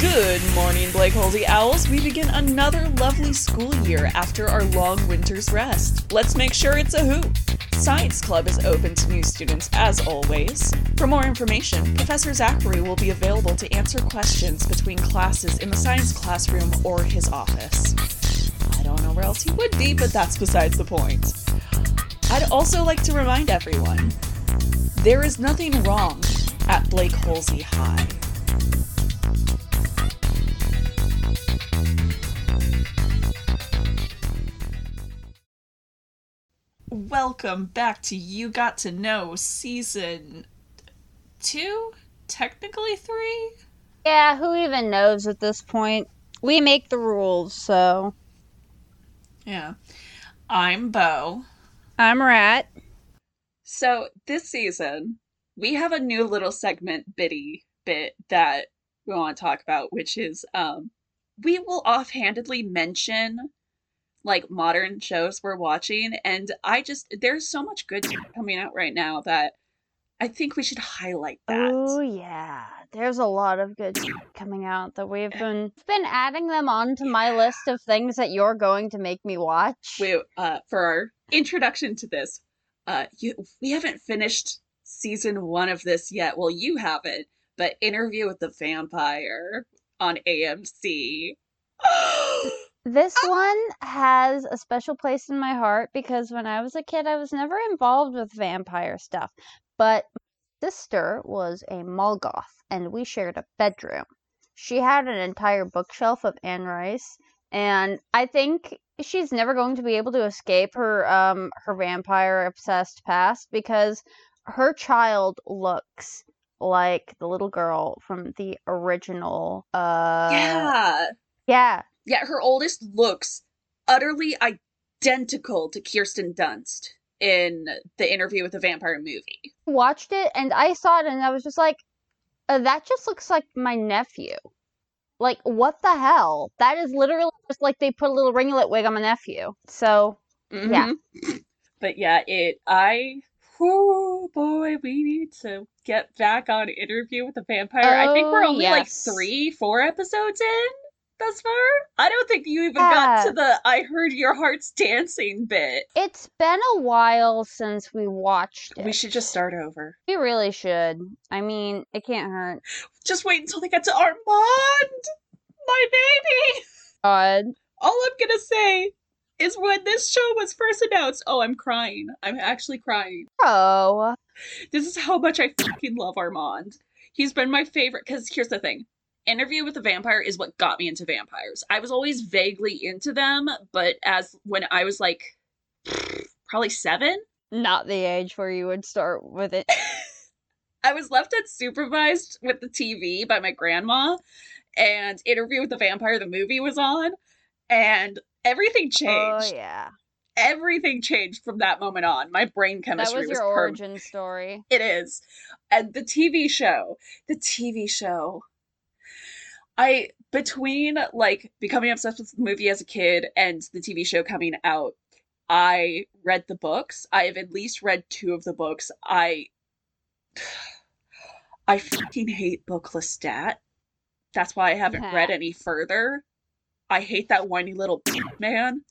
Good morning, Blake Holsey Owls. We begin another lovely school year after our long winter's rest. Let's make sure it's a hoot. Science Club is open to new students as always. For more information, Professor Zachary will be available to answer questions between classes in the science classroom or his office. I don't know where else he would be, but that's besides the point. I'd also like to remind everyone there is nothing wrong at Blake Holsey High. Welcome back to You Got to Know season two, technically three. Yeah, who even knows at this point? We make the rules, so. Yeah. I'm Bo. I'm Rat. So this season, we have a new little segment bitty bit that we want to talk about, which is um we will offhandedly mention like modern shows we're watching and I just there's so much good coming out right now that I think we should highlight that. Oh yeah, there's a lot of good coming out that we've been been adding them onto my list of things that you're going to make me watch. We uh for our introduction to this, uh you we haven't finished season 1 of this yet. Well, you haven't, but Interview with the Vampire on AMC. This one has a special place in my heart because when I was a kid, I was never involved with vampire stuff. But my sister was a Molgoth, and we shared a bedroom. She had an entire bookshelf of Anne Rice, and I think she's never going to be able to escape her um her vampire obsessed past because her child looks like the little girl from the original uh yeah. yeah Yeah, her oldest looks utterly identical to Kirsten Dunst in the interview with the vampire movie. watched it and I saw it and I was just like, uh, that just looks like my nephew. Like, what the hell? That is literally just like they put a little ringlet wig on my nephew. So, Yeah. Mhm. But yeah, it I oh boy, we need to get back on interview with the vampire. I think we're Oh, only yes. like three, four episodes in thus far. I don't think you even got to the I heard your heart's dancing bit. it's been a while since we watched it. We should just start over. We really should. I mean, it can't hurt. Just wait until they get to Armand! My baby! God. All I'm gonna say is when this show was first announced, oh, I'm crying. I'm actually crying. Oh. This is how much I fucking love Armand. He's been my favorite because here's the thing. Interview with the Vampire is what got me into vampires. I was always vaguely into them, but as when I was like probably 7, Not the age where you would start with it. I was left unsupervised with the TV by my grandma and Interview with the Vampire the movie was on and everything oh, changed. Oh, yeah. Everything changed from that moment on. My brain That chemistry was your origin story. It is. And the TV show, the TV show. I between like becoming obsessed with the movie as a kid and the TV show coming out, I read the books. I have at least read two of the books. I I fucking hate Book Lestat. That's why I haven't read any further. I hate that whiny little man.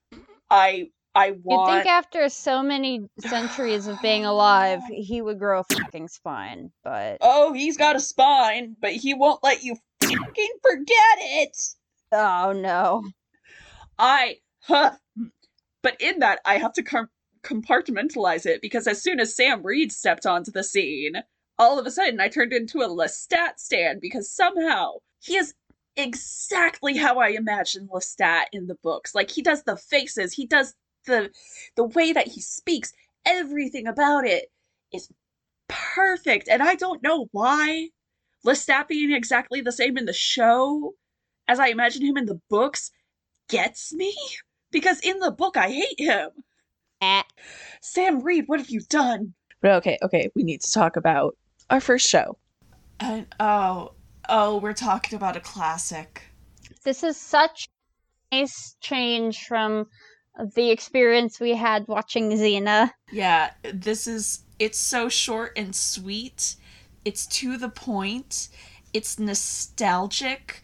I I want. You'd think after so many centuries of being alive, he would grow a fucking spine, but Oh, he's got a spine, but he won't let you fucking forget it. oh no. I, huh. But in that, I have to com- compartmentalize it because as soon as Sam Reid stepped onto the scene, all of a sudden I turned into a Lestat stand because somehow he is exactly how I imagine Lestat in the books. Like he does the faces, he does the the way that he speaks, everything about it is perfect. And I don't know why Lestat being exactly the same in the show as I imagine him in the books gets me because in the book I hate him. Eh. Sam Reid, what have you done? But okay, okay, we need to talk about our first show. And oh, oh, we're talking about a classic. This is such a nice change from the experience we had watching Xena. Yeah, this is it's so short and sweet It's to the point. It's nostalgic.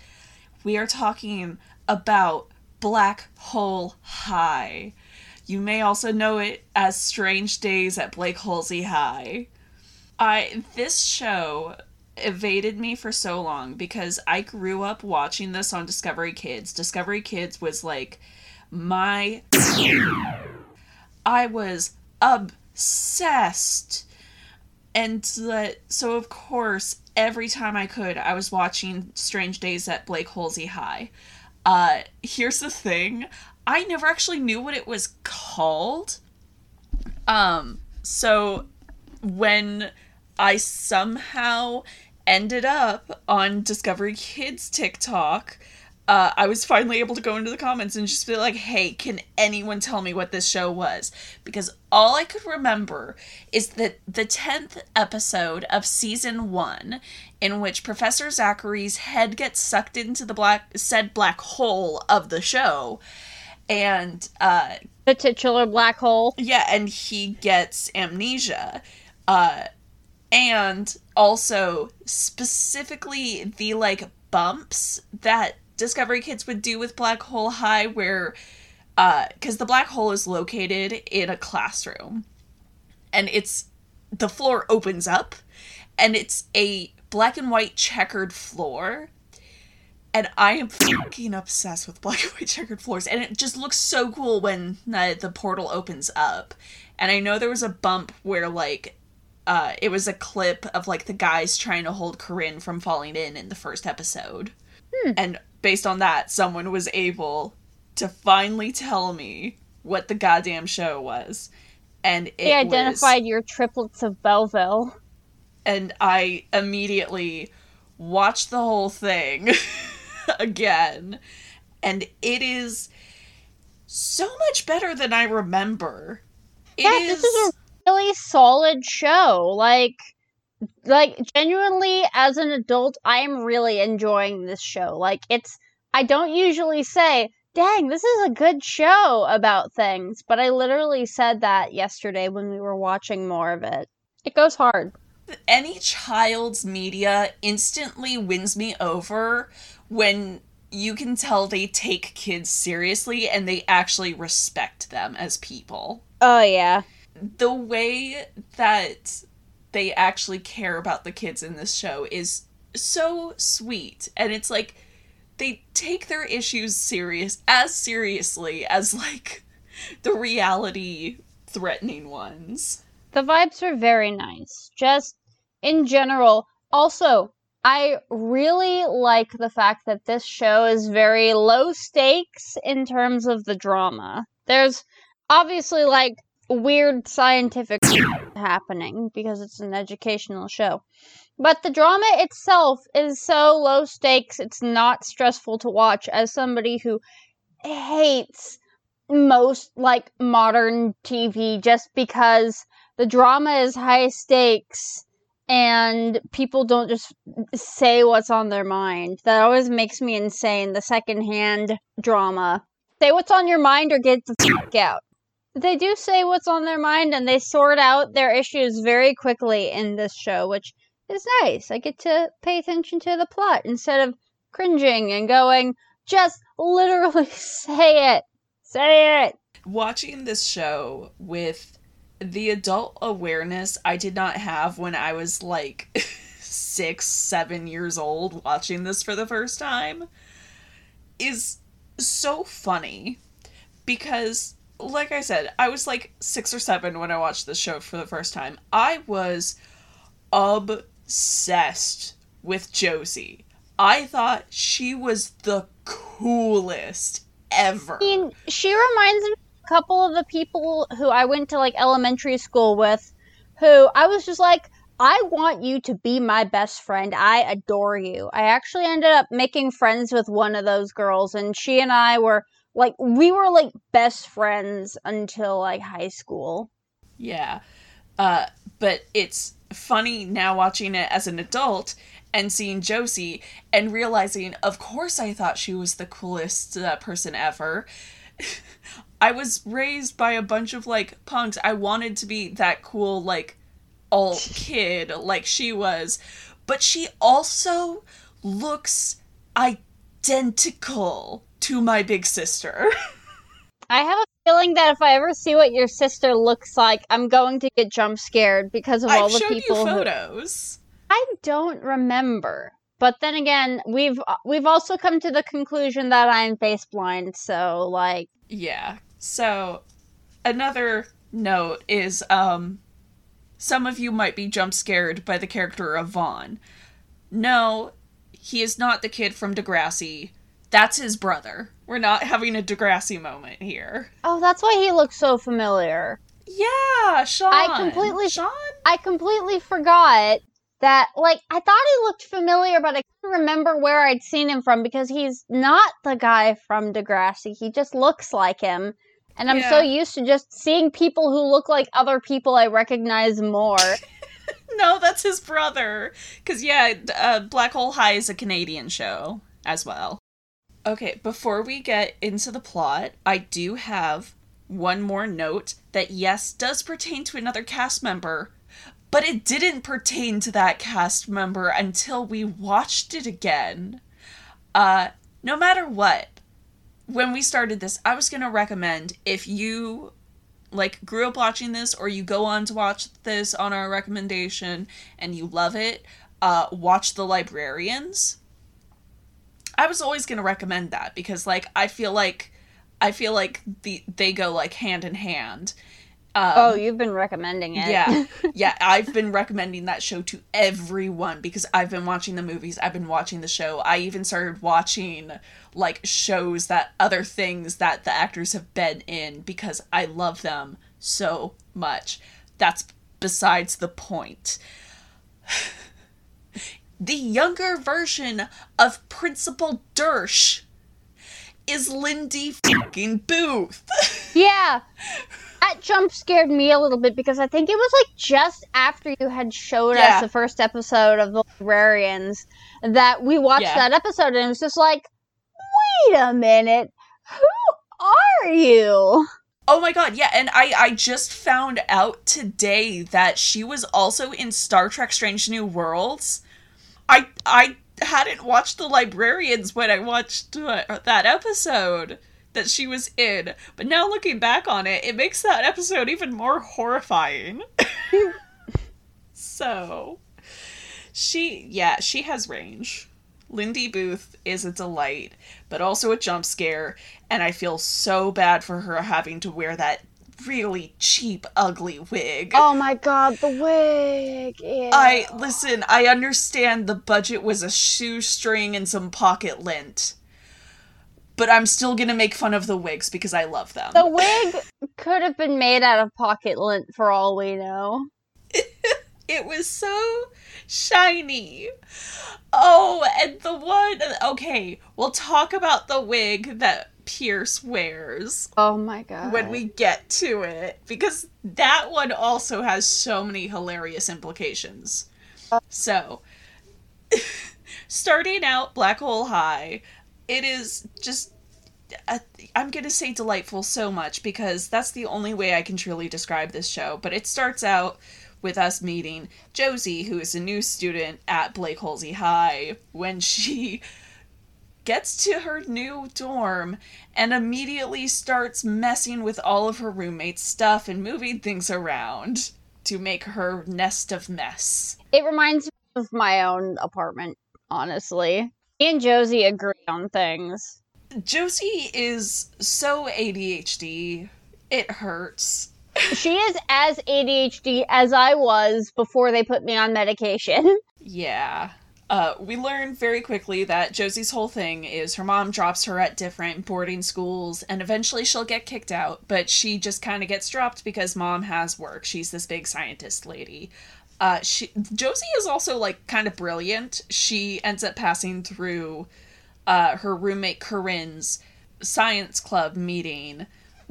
We are talking about Black Hole High. You may also know it as Strange Days at Blake Holsey High. I this show evaded me for so long because I grew up watching this on Discovery Kids. Discovery Kids was like my I was obsessed. And so of course every time I could I was watching Strange Days at Blake Holsey High. Uh here's the thing. I never actually knew what it was called. Um so when I somehow ended up on Discovery Kids TikTok. Uh, I was finally able to go into the comments and just be like, hey, can anyone tell me what this show was? Because all I could remember is that the 10th episode of season one, in which Professor Zachary's head gets sucked into the black said black hole of the show. And uh the titular black hole. Yeah, and he gets amnesia. Uh and also specifically the like bumps that Discovery Kids would do with Black Hole High, where uh because uh, the black hole is located in a classroom, and it's the floor opens up, and it's a black and white checkered floor. And I am fucking obsessed with black and white checkered floors, and it just looks so cool when uh, the portal opens up. And I know there was a bump where like uh, it was a clip of like the guys trying to hold Corinne from falling in in the first episode. Hmm. And based on that, someone was able to finally tell me what the goddamn show was. And it they identified was, your triplets of Belleville. And I immediately watched the whole thing again. And it is so much better than I remember. It yeah, is... this is a really solid show. Like like genuinely as an adult, I am really enjoying this show. Like it's I don't usually say, "Dang, this is a good show about things," but I literally said that yesterday when we were watching more of it. It goes hard. Any child's media instantly wins me over when you can tell they take kids seriously and they actually respect them as people. Oh yeah the way that they actually care about the kids in this show is so sweet. And it's like they take their issues serious as seriously as like the reality threatening ones. The vibes are very nice. Just in general also i really like the fact that this show is very low stakes in terms of the drama. There's obviously like weird scientific happening because it's an educational show. But the drama itself is so low stakes, it's not stressful to watch as somebody who hates most like modern TV just because the drama is high stakes and people don't just say what's on their mind. That always makes me insane. The secondhand drama. Say what's on your mind or get the fuck out they do say what's on their mind and they sort out their issues very quickly in this show, which is nice. I get to pay attention to the plot instead of cringing and going, just literally say it. Say it. Watching this show with the adult awareness I did not have when I was like six, seven years old watching this for the first time is so funny because like I said, I was like six or seven when I watched this show for the first time. I was obsessed with Josie. I thought she was the coolest ever. I mean, she reminds me of a couple of the people who I went to like elementary school with, who I was just like, I want you to be my best friend. I adore you. I actually ended up making friends with one of those girls, and she and I were like we were like best friends until like high school. Yeah. Uh but it's funny now watching it as an adult and seeing Josie and realizing of course I thought she was the coolest uh, person ever. I was raised by a bunch of like punks. I wanted to be that cool like alt kid like she was, but she also looks identical to my big sister. I have a feeling that if I ever see what your sister looks like, I'm going to get jump scared because of all I've the showed people you who photos. I don't remember. But then again, we've we've also come to the conclusion that I'm face blind, so like Yeah. So another note is um some of you might be jump scared by the character of Vaughn. No, he is not the kid from Degrassi. That's his brother. We're not having a Degrassi moment here. oh, that's why he looks so familiar. Yeah, Sean. I completely- Sean. I completely forgot that like I thought he looked familiar, but I couldn't remember where I'd seen him from because he's not the guy from Degrassi. He just looks like him. And I'm so used to just seeing people who look like other people I recognize more. No, that's his brother. Cause yeah, uh, Black Hole High is a Canadian show as well. Okay, before we get into the plot, I do have one more note that yes does pertain to another cast member, but it didn't pertain to that cast member until we watched it again. Uh, no matter what, when we started this, I was gonna recommend if you like grew up watching this or you go on to watch this on our recommendation and you love it, uh, watch The Librarians. I was always gonna recommend that because like I feel like I feel like the they go like hand in hand. Um, oh, you've been recommending it. yeah, yeah. I've been recommending that show to everyone because I've been watching the movies. I've been watching the show. I even started watching like shows that other things that the actors have been in because I love them so much. That's besides the point. the younger version of Principal Durst is Lindy fucking Booth. Yeah. That jump scared me a little bit because I think it was like just after you had showed Yeah. us the first episode of the librarians that we watched Yeah. that episode and it was just like, wait a minute, who are you? Oh my god, yeah, and I I just found out today that she was also in Star Trek Strange New Worlds. I I hadn't watched The Librarians when I watched uh, that episode that she was in, but now looking back on it, it makes that episode even more horrifying. so, she yeah, she has range. Lindy Booth is a delight, but also a jump scare, and I feel so bad for her having to wear that really cheap, ugly wig. Oh my god, the wig. Yeah. I listen, I understand the budget was a shoestring and some pocket lint. But I'm still gonna make fun of the wigs because I love them. the wig could have been made out of pocket lint for all we know. It was so shiny. Oh, and the one. Okay, we'll talk about the wig that Pierce wears Oh my god. when we get to it because that one also has so many hilarious implications. So, starting out Black Hole High, it is just. uh, I'm going to say delightful so much because that's the only way I can truly describe this show. But it starts out with us meeting Josie, who is a new student at Blake Holsey High, when she gets to her new dorm and immediately starts messing with all of her roommates' stuff and moving things around to make her nest of mess. It reminds me of my own apartment, honestly. Me and Josie agree on things. Josie is so ADHD. It hurts. She is as ADHD as I was before they put me on medication. Yeah. Uh, we learn very quickly that Josie's whole thing is her mom drops her at different boarding schools and eventually she'll get kicked out, but she just kind of gets dropped because mom has work. She's this big scientist lady. Uh, she Josie is also like kind of brilliant. She ends up passing through uh, her roommate Corinne's science club meeting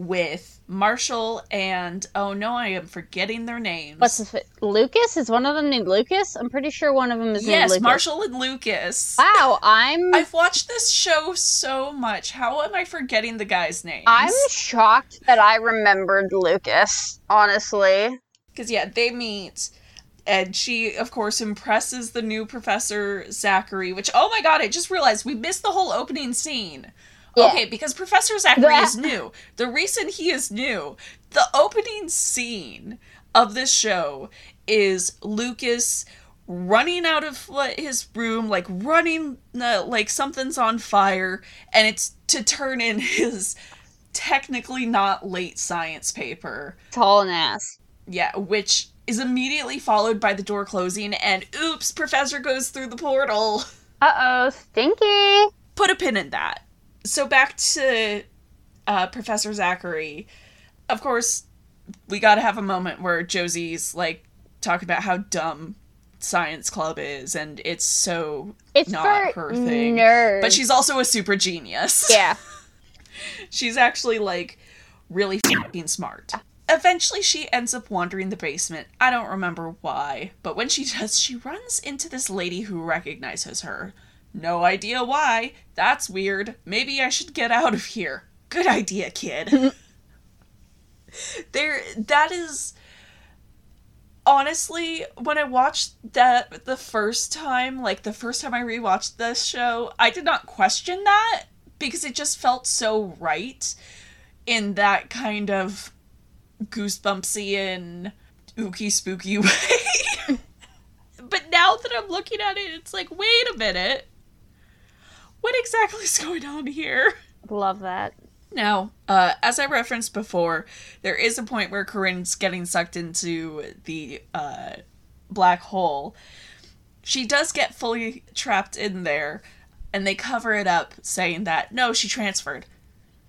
with Marshall and oh no, I am forgetting their names. What's fa- Lucas? Is one of them named Lucas? I'm pretty sure one of them is named yes, Lucas. Marshall and Lucas. Wow, I'm I've watched this show so much. How am I forgetting the guy's name? I'm shocked that I remembered Lucas. Honestly, because yeah, they meet. and she, of course, impresses the new Professor Zachary, which, oh my god, I just realized we missed the whole opening scene. Yeah. Okay, because Professor Zachary is new. The reason he is new, the opening scene of this show is Lucas running out of his room, like running, uh, like something's on fire, and it's to turn in his technically not late science paper. Tall and ass. Yeah, which is immediately followed by the door closing, and oops, Professor goes through the portal. Uh oh, stinky. Put a pin in that. So back to uh, Professor Zachary. Of course, we gotta have a moment where Josie's like talking about how dumb science club is, and it's so It's not her thing. nerds. But she's also a super genius. yeah. She's actually like really fucking smart. Eventually, she ends up wandering the basement. I don't remember why, but when she does, she runs into this lady who recognizes her. No idea why. That's weird. Maybe I should get out of here. Good idea, kid. there, that is. Honestly, when I watched that the first time, like the first time I rewatched this show, I did not question that because it just felt so right in that kind of goosebumpsy and ooky spooky way. but now that I'm looking at it, it's like, wait a minute. What exactly is going on here? Love that. Now, uh, as I referenced before, there is a point where Corinne's getting sucked into the uh, black hole. She does get fully trapped in there, and they cover it up, saying that no, she transferred.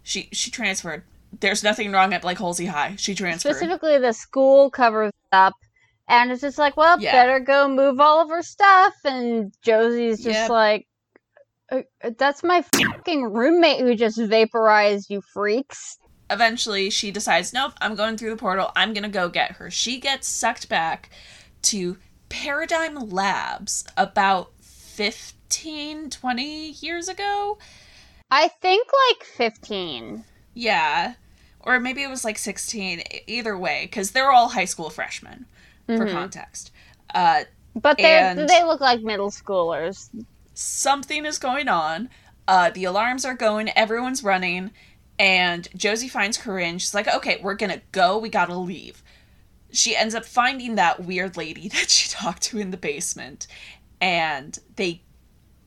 She she transferred. There's nothing wrong at Black Holsey High. She transferred. Specifically, the school covers up, and it's just like, well, Yeah. better go move all of her stuff. And Josie's just Yep. like, "Uh, uh, that's my fucking roommate who just vaporized, you freaks. eventually she decides, nope, I'm going through the portal. I'm going to go get her. She gets sucked back to Paradigm Labs about 15, 20 years ago. I think like 15. Yeah. Or maybe it was like 16. E- Either way, because they're all high school freshmen, for Mhm. context. Uh, But they they look like middle schoolers. Something is going on. Uh, the alarms are going, everyone's running, and Josie finds Corinne. She's like, okay, we're gonna go, we gotta leave. She ends up finding that weird lady that she talked to in the basement, and they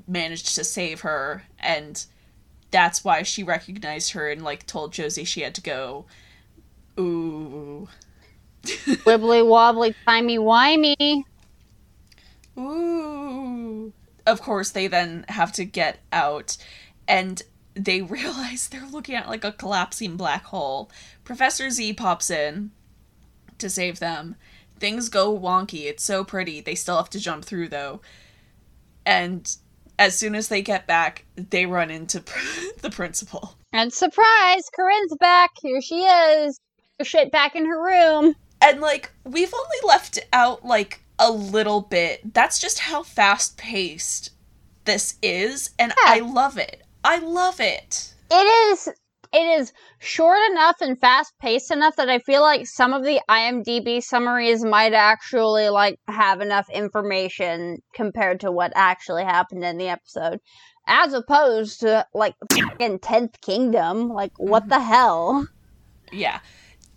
managed to save her, and that's why she recognized her and, like, told Josie she had to go. Ooh. Wibbly wobbly, timey wimey. Ooh. Of course, they then have to get out, and they realize they're looking at like a collapsing black hole. Professor Z pops in to save them. Things go wonky. It's so pretty. They still have to jump through though. And as soon as they get back, they run into the principal. And surprise, Corinne's back. Here she is. Shit back in her room. And like we've only left out like a little bit. That's just how fast paced this is, and Yeah. I love it. I love it. It is it is short enough and fast paced enough that I feel like some of the IMDb summaries might actually like have enough information compared to what actually happened in the episode. As opposed to like fucking Tenth Kingdom. Like what Mhm. the hell? Yeah.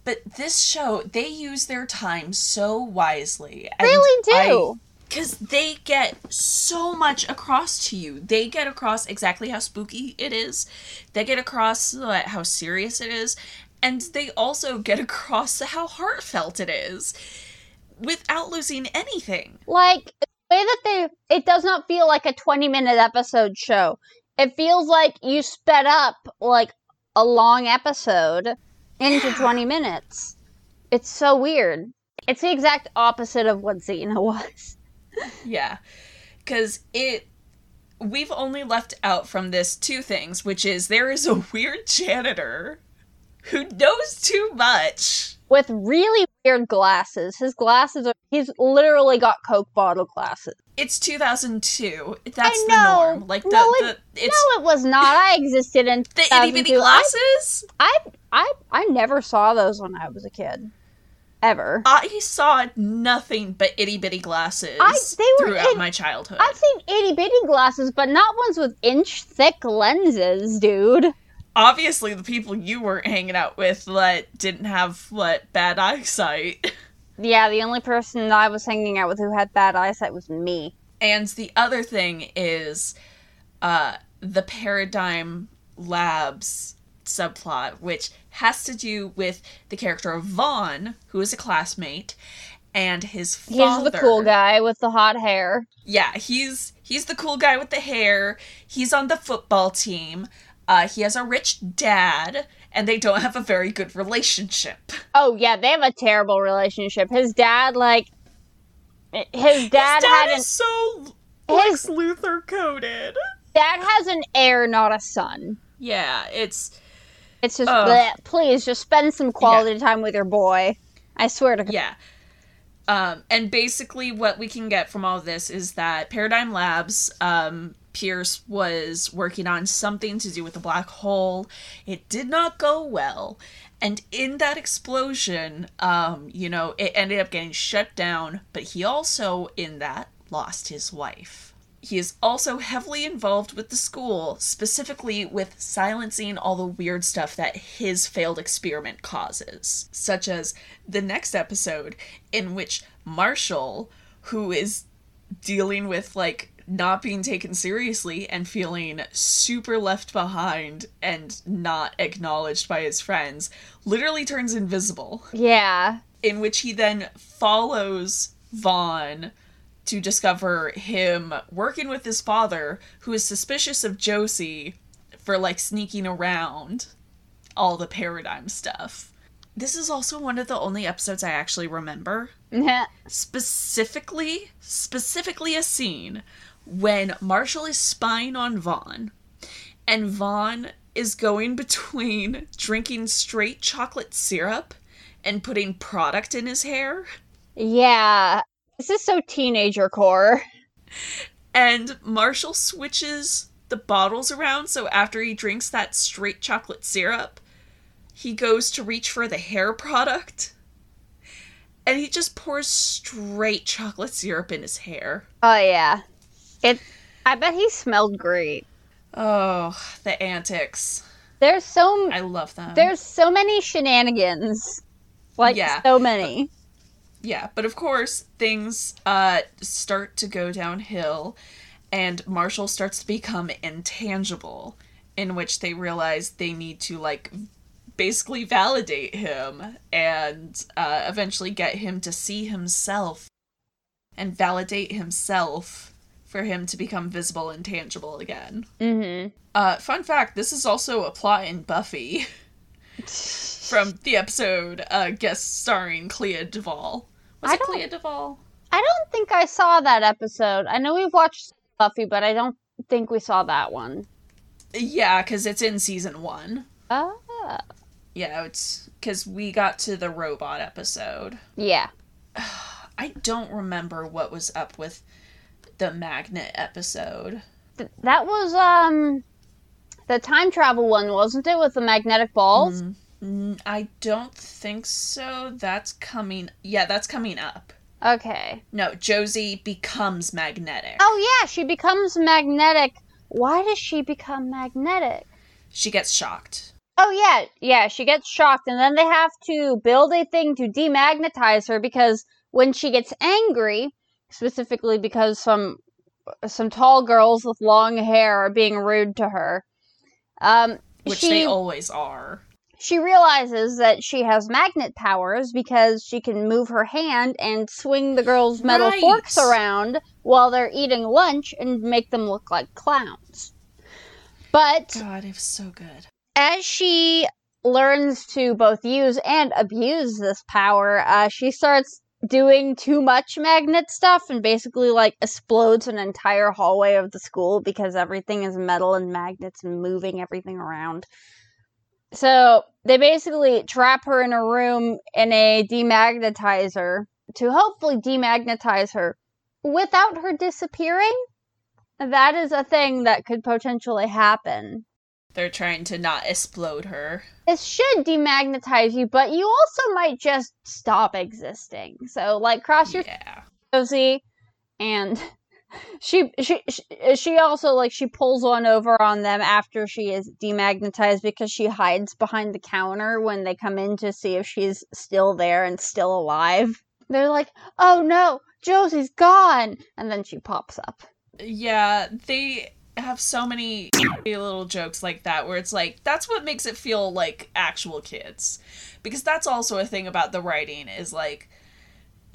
But this show, they use their time so wisely. Really I- do. because they get so much across to you. They get across exactly how spooky it is. They get across uh, how serious it is, and they also get across how heartfelt it is, without losing anything. like the way that they it does not feel like a 20 minute episode show it feels like you sped up like a long episode into 20 minutes it's so weird it's the exact opposite of what xena was Yeah, because it. We've only left out from this two things, which is there is a weird janitor who knows too much. with really weird glasses his glasses are he's literally got coke bottle glasses It's 2002. That's the norm. Like the, No, the it- it's no it was not i existed in the itty bitty 2002. I- glasses. I, I never saw those when i was a kid ever. I saw nothing but itty bitty glasses I- they were throughout in- my childhood. I've seen itty bitty glasses, but not ones with inch thick lenses, dude. Obviously, the people you weren't hanging out with that didn't have what bad eyesight. Yeah, the only person I was hanging out with who had bad eyesight was me. And the other thing is uh, the Paradigm Labs subplot, which has to do with the character of Vaughn, who is a classmate, and his father. He's the cool guy with the hot hair. Yeah, he's he's the cool guy with the hair. He's on the football team. Uh, he has a rich dad, and they don't have a very good relationship. Oh yeah, they have a terrible relationship. His dad, like, his dad, his dad had an is so his Lex Luthor coded. dad has an heir, not a son. Yeah, it's It's just, Ugh. bleh. please just spend some quality time with your boy. I swear to God. Yeah. Um, and basically, what we can get from all this is that Paradigm Labs, um, Pierce was working on something to do with the black hole. It did not go well. And in that explosion, um, you know, it ended up getting shut down, but he also, in that, lost his wife. He is also heavily involved with the school, specifically with silencing all the weird stuff that his failed experiment causes, such as the next episode in which Marshall, who is dealing with like not being taken seriously and feeling super left behind and not acknowledged by his friends, literally turns invisible Yeah. in which he then follows Vaughn to discover him working with his father, who is suspicious of Josie for like sneaking around all the paradigm stuff. This is also one of the only episodes I actually remember. Specifically, specifically a scene when Marshall is spying on Vaughn, and Vaughn is going between drinking straight chocolate syrup and putting product in his hair. yeah. This is so teenager core. And Marshall switches the bottles around so after he drinks that straight chocolate syrup, he goes to reach for the hair product. And he just pours straight chocolate syrup in his hair. Oh yeah. It I bet he smelled great. Oh, the antics. There's so I love them. there's so many shenanigans. Like Yeah. so many. Yeah, but of course things uh start to go downhill and Marshall starts to become intangible in which they realize they need to like basically validate him and uh eventually get him to see himself and validate himself for him to become visible and tangible again. Mhm. Uh fun fact, this is also a plot in Buffy from the episode uh guest starring Clea Duvall. Was I it don't- Clea Duvall? I don't think I saw that episode. I know we've watched Buffy, but I don't think we saw that one. Yeah, because it's in season one. Oh. Yeah, it's because we got to the robot episode. Yeah. I don't remember what was up with the magnet episode. Th- that was um the time travel one, wasn't it, with the magnetic balls? Mm, mm, I don't think so. That's coming. Yeah, that's coming up. Okay. No, Josie becomes magnetic. Oh yeah, she becomes magnetic. Why does she become magnetic? She gets shocked. Oh yeah, yeah, she gets shocked and then they have to build a thing to demagnetize her because when she gets angry, specifically because some some tall girls with long hair are being rude to her. Um Which she they always are. She realizes that she has magnet powers because she can move her hand and swing the girls' metal Right. forks around while they're eating lunch and make them look like clowns. But God, it was so good. as she learns to both use and abuse this power, uh, she starts doing too much magnet stuff and basically like explodes an entire hallway of the school because everything is metal and magnets and moving everything around. So they basically trap her in a room in a demagnetizer to hopefully demagnetize her without her disappearing. That is a thing that could potentially happen. They're trying to not explode her. It should demagnetize you, but you also might just stop existing. So, like, cross your Yeah. Josie, and she she she- also like she pulls one over on them after she is demagnetized because she hides behind the counter when they come in to see if she's still there and still alive. They're like, "Oh no, Josie's gone," and then she pops up. Yeah, they have so many little jokes like that where it's like that's what makes it feel like actual kids. Because that's also a thing about the writing is like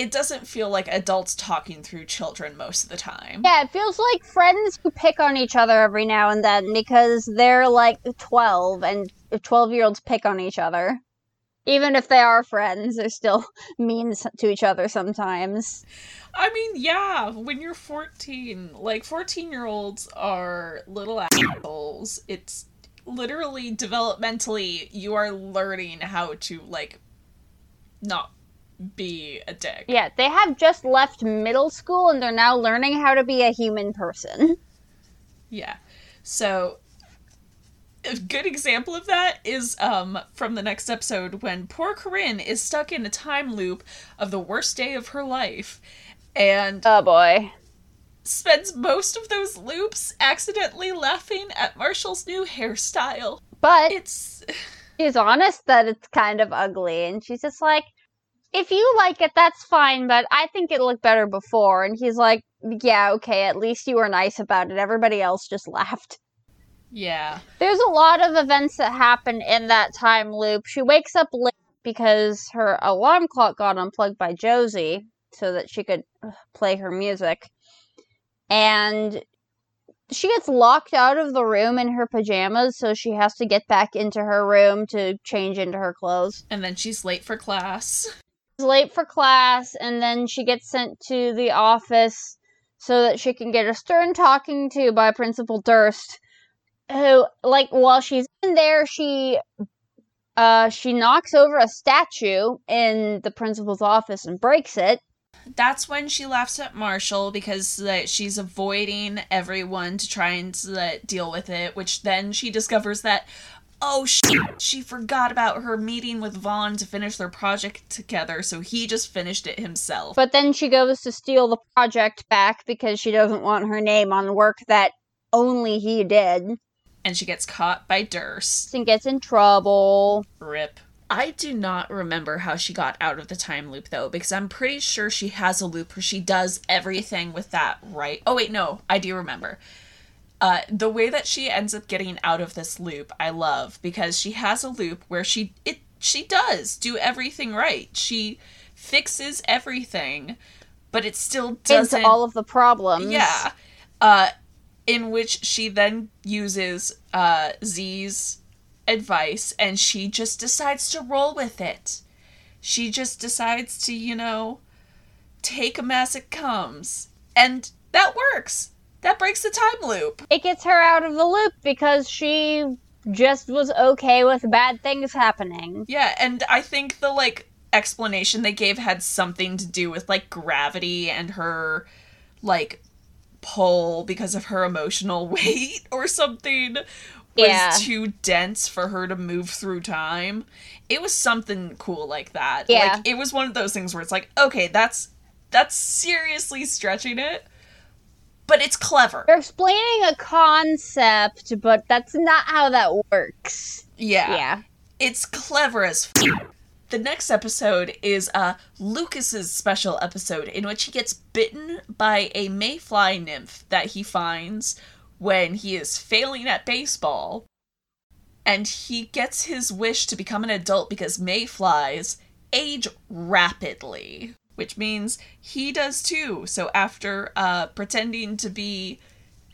it doesn't feel like adults talking through children most of the time. Yeah, it feels like friends who pick on each other every now and then because they're like 12 and 12 year olds pick on each other. Even if they are friends, they're still mean to each other sometimes. I mean, yeah, when you're 14, like 14 year olds are little assholes. It's literally developmentally, you are learning how to, like, not be a dick. Yeah, they have just left middle school and they're now learning how to be a human person. Yeah. So a good example of that is um from the next episode when poor Corinne is stuck in a time loop of the worst day of her life and Oh boy. spends most of those loops accidentally laughing at Marshall's new hairstyle. But It's she's honest that it's kind of ugly and she's just like, if you like it, that's fine, but I think it looked better before. And he's like, yeah, okay, at least you were nice about it. Everybody else just laughed. yeah. There's a lot of events that happen in that time loop. She wakes up late because her alarm clock got unplugged by Josie so that she could play her music. And she gets locked out of the room in her pajamas, so she has to get back into her room to change into her clothes. And then she's late for class. Late for class, and then she gets sent to the office so that she can get a stern talking to by Principal Durst, who, like, while she's in there, she uh she knocks over a statue in the principal's office and breaks it. That's when she laughs at Marshall because that she's avoiding everyone to try and deal with it, which then she discovers that oh shit, she forgot about her meeting with Vaughn to finish their project together, so he just finished it himself. But then she goes to steal the project back because she doesn't want her name on work that only he did and she gets caught by Durst. and gets in trouble. Rip. I do not remember how she got out of the time loop though, because I'm pretty sure she has a loop where she does everything with that right. Oh wait, no, I do remember. Uh, the way that she ends up getting out of this loop, I love because she has a loop where she it she does do everything right. She fixes everything, but it still doesn't. Into all of the problems. Yeah. Uh, in which she then uses uh, Z's advice and she just decides to roll with it. She just decides to, you know, take a as it comes. And that works. That breaks the time loop. it gets her out of the loop because she just was okay with bad things happening. Yeah, and I think the like explanation they gave had something to do with like gravity and her like pull because of her emotional weight or something was Yeah. too dense for her to move through time. It was something cool like that. Yeah. Like it was one of those things where it's like, okay, that's that's seriously stretching it, but it's clever. They're explaining a concept, but that's not how that works. Yeah. Yeah. It's clever as f- The next episode is uh Lucas's special episode in which he gets bitten by a mayfly nymph that he finds when he is failing at baseball. And he gets his wish to become an adult because mayflies age rapidly, which means he does too. So after uh pretending to be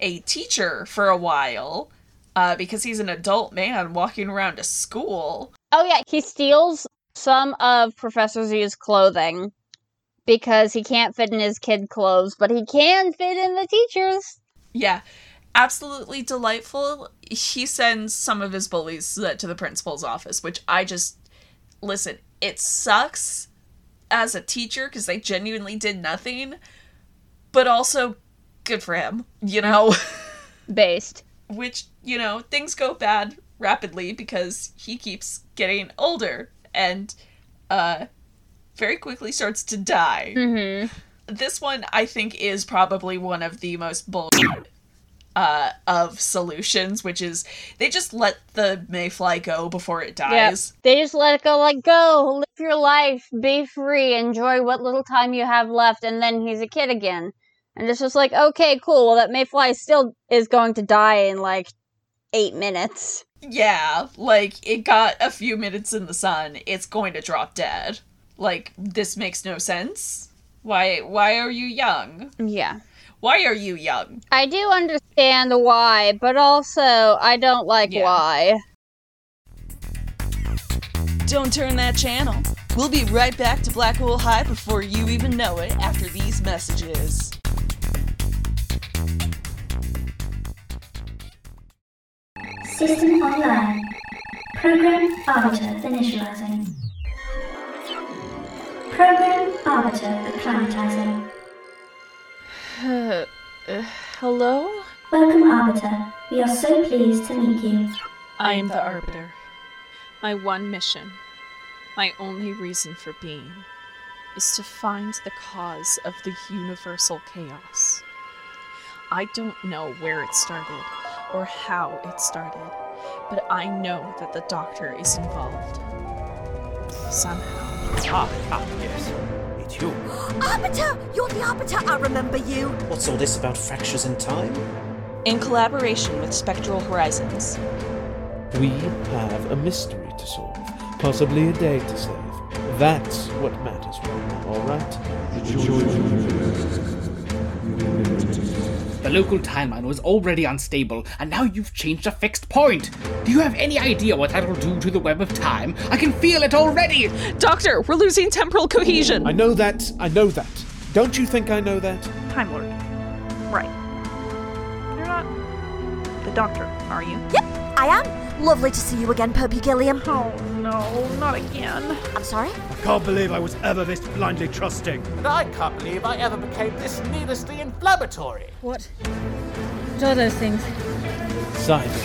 a teacher for a while, uh, because he's an adult man walking around to school. Oh yeah, he steals some of Professor Z's clothing because he can't fit in his kid clothes, but he can fit in the teacher's. Yeah, absolutely delightful. He sends some of his bullies to the principal's office, which I just listen. It sucks as a teacher because they genuinely did nothing, but also good for him. You know. Based. which, you know, things go bad rapidly because he keeps getting older and uh very quickly starts to die. Mm-hmm. This one I think is probably one of the most bullshit uh of solutions, which is they just let the mayfly go before it dies. They just let it go like go, live your life, be free, enjoy what little time you have left, and then he's a kid again. And it's just like, okay, cool. Well, that mayfly still is going to die in like eight minutes. Yeah, like it got a few minutes in the sun, it's going to drop dead. Like this makes no sense. Why why are you young? Yeah. Why are you young? I do understand why, but also I don't like Yeah. why. Don't turn that channel. We'll be right back to Black Hole High before you even know it after these messages. System online. Program Arbiter initializing. Program Arbiter acclimatizing. Hello? Welcome, Arbiter. We are so pleased to meet you. I am the Arbiter. My one mission, my only reason for being, is to find the cause of the universal chaos. I don't know where it started or how it started, but I know that the Doctor is involved. Somehow. Ah, ah, yes. It's you. Arbiter! You're the Arbiter! I remember you! What's all this about fractures in time? In collaboration with Spectral Horizons. We have a mystery to solve, possibly a day to save. That's what matters right now, alright? The local timeline was already unstable, and now you've changed a fixed point. Do you have any idea what that'll do to the web of time? I can feel it already! Doctor, we're losing temporal cohesion! I know that, I know that. Don't you think I know that? Time Lord. Right. You're not the doctor, are you? Yep, I am. Lovely to see you again, Perpugilliam. Oh no, not again. I'm sorry? I can't believe I was ever this blindly trusting. And I can't believe I ever became this needlessly inflammatory. What? What are those things? Silence.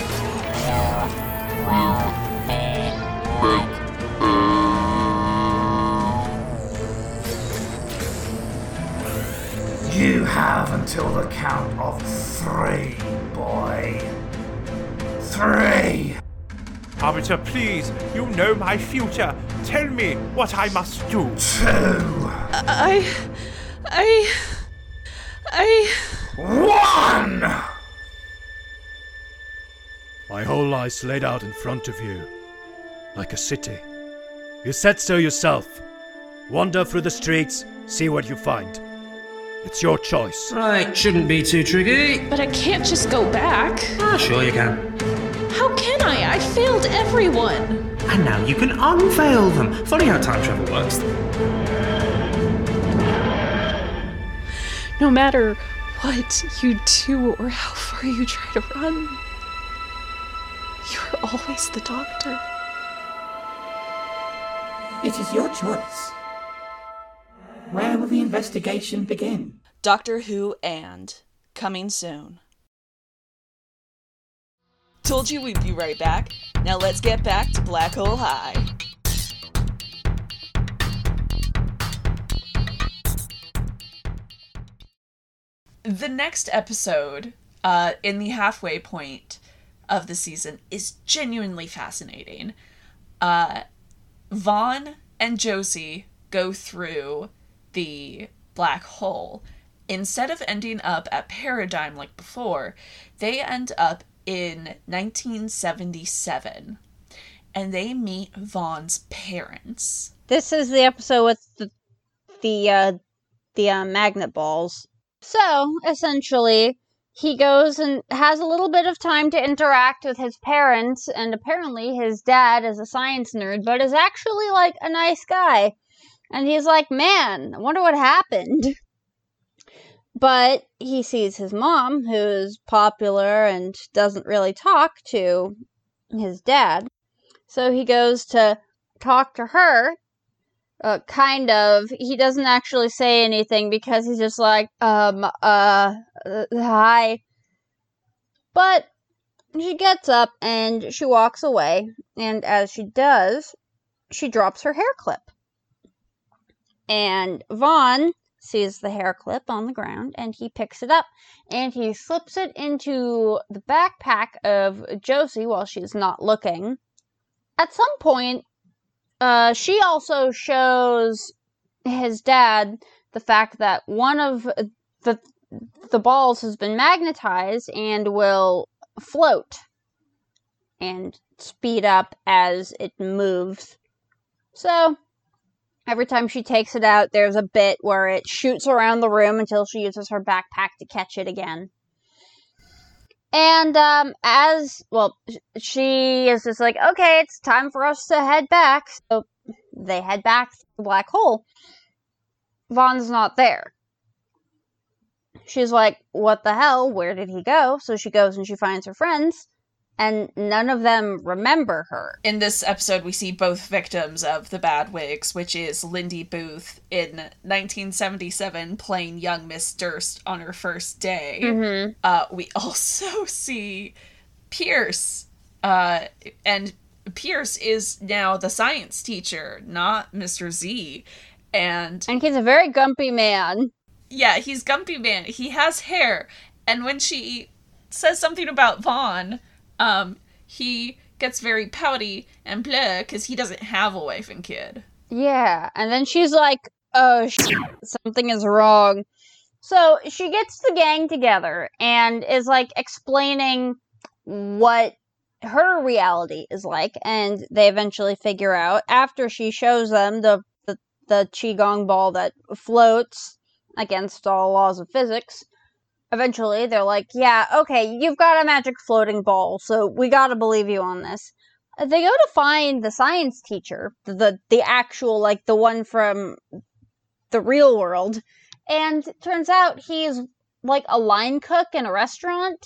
You have until the count of three, boy. Three. Arbiter, please, you know my future. Tell me what I must do. Two. I. I. I. One. My whole life's laid out in front of you, like a city. You said so yourself. Wander through the streets, see what you find. It's your choice. Right, shouldn't be too tricky. But I can't just go back. Ah, sure you can. How can I? I failed everyone! And now you can unveil them. Funny how time travel works. No matter what you do or how far you try to run, you're always the doctor. It is your choice. Where will the investigation begin? Doctor Who and coming soon. Told you we'd be right back. Now let's get back to Black Hole High. The next episode, uh, in the halfway point of the season, is genuinely fascinating. Uh, Vaughn and Josie go through the black hole. Instead of ending up at Paradigm like before, they end up in 1977 and they meet Vaughn's parents. This is the episode with the the uh, the uh, magnet balls. So essentially, he goes and has a little bit of time to interact with his parents, and apparently his dad is a science nerd, but is actually like a nice guy. And he's like, "Man, I wonder what happened." But he sees his mom, who's popular and doesn't really talk to his dad. So he goes to talk to her. Uh, kind of. He doesn't actually say anything because he's just like, um, uh, uh hi. But she gets up and she walks away, and as she does, she drops her hair clip. And Vaughn sees the hair clip on the ground and he picks it up and he slips it into the backpack of Josie while she's not looking. At some point, uh, she also shows his dad the fact that one of the the balls has been magnetized and will float and speed up as it moves. So, every time she takes it out, there's a bit where it shoots around the room until she uses her backpack to catch it again. And um, as well, she is just like, okay, it's time for us to head back. So they head back to the black hole. Vaughn's not there. She's like, what the hell? Where did he go? So she goes and she finds her friends, and none of them remember her. In this episode, we see both victims of the bad wigs, which is Lindy Booth in 1977 playing young Miss Durst on her first day. Mm-hmm. Uh, we also see Pierce, uh, and Pierce is now the science teacher, not Mr. Z. And And he's a very gumpy man. yeah, he's Gumpy Man. He has hair. And when she says something about Vaughn, um, he gets very pouty and blah because he doesn't have a wife and kid. Yeah, and then she's like, "Oh, something is wrong." So she gets the gang together and is like explaining what her reality is like, and they eventually figure out after she shows them the the, the qigong ball that floats against all laws of physics. Eventually, they're like, "Yeah, okay, you've got a magic floating ball, so we gotta believe you on this." Uh, they go to find the science teacher, the, the the actual like the one from the real world, and turns out he's like a line cook in a restaurant.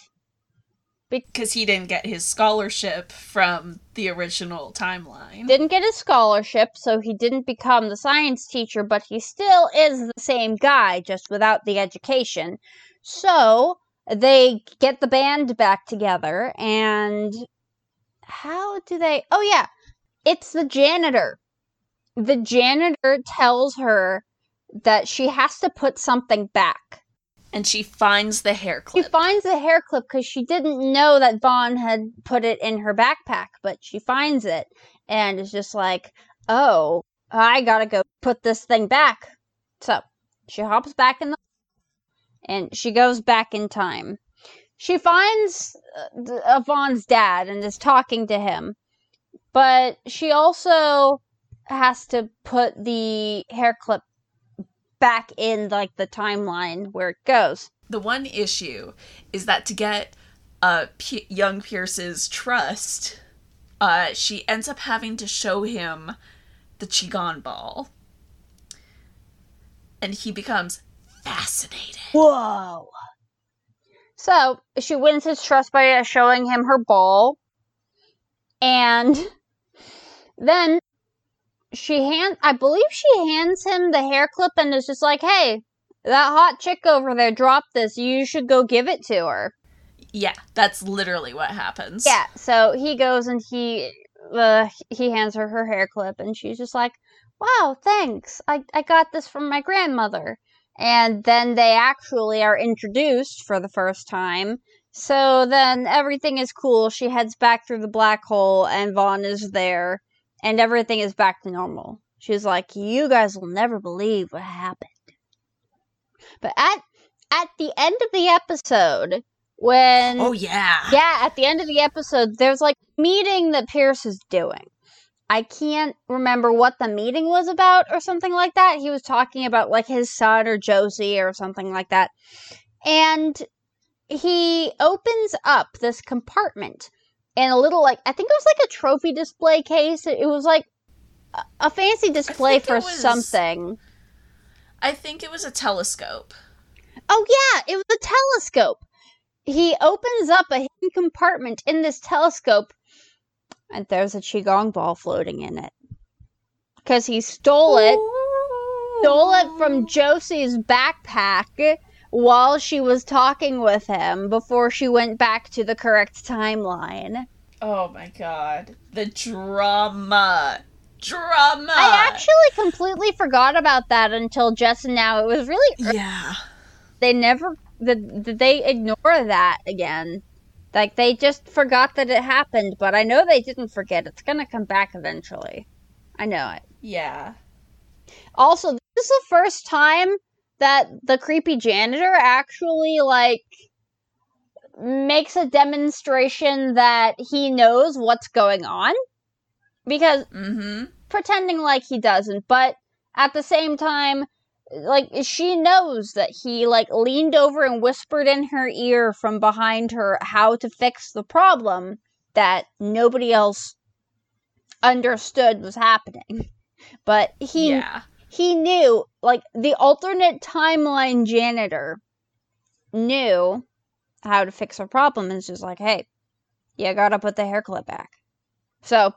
Because he didn't get his scholarship from the original timeline. Didn't get his scholarship, so he didn't become the science teacher, but he still is the same guy, just without the education. So they get the band back together, and how do they? Oh, yeah, it's the janitor. The janitor tells her that she has to put something back. And she finds the hair clip. She finds the hair clip because she didn't know that Vaughn had put it in her backpack, but she finds it and is just like, oh, I gotta go put this thing back. So she hops back in the and she goes back in time. She finds uh, uh, dad and is talking to him, but she also has to put the hair clip back in like the timeline where it goes. The one issue is that to get uh, P- young Pierce's trust, uh, she ends up having to show him the Qigong ball. And he becomes fascinated. Whoa. So she wins his trust by uh, showing him her ball. And then she hand I believe she hands him the hair clip and is just like, "Hey, that hot chick over there dropped this. You should go give it to her." Yeah, that's literally what happens. Yeah, so he goes and he uh, he hands her her hair clip and she's just like, "Wow, thanks. I I got this from my grandmother." And then they actually are introduced for the first time. So then everything is cool. She heads back through the black hole and Vaughn is there and everything is back to normal. She's like, "You guys will never believe what happened." But at at the end of the episode, when Oh, yeah. yeah, at the end of the episode, there's like meeting that Pierce is doing. I can't remember what the meeting was about or something like that. He was talking about like his son or Josie or something like that. And he opens up this compartment and a little like I think it was like a trophy display case. It was like a- a fancy display for was- something. I think it was a telescope. Oh yeah, it was a telescope. He opens up a hidden compartment in this telescope, and there's a qigong ball floating in it. Because he stole it, stole it from Josie's backpack while she was talking with him before she went back to the correct timeline. Oh my god. The drama. Drama. I actually completely forgot about that until just now. It was really Yeah. they never did, did they ignore that again. Like they just forgot that it happened, but I know they didn't forget. It's gonna come back eventually. I know it. Yeah. Also, this is the first time that the creepy janitor actually like makes a demonstration that he knows what's going on because mm-hmm. pretending like he doesn't but at the same time like she knows that he like leaned over and whispered in her ear from behind her how to fix the problem that nobody else understood was happening. But he Yeah. he knew like the alternate timeline janitor knew how to fix a problem and it's just like hey you gotta put the hair clip back. So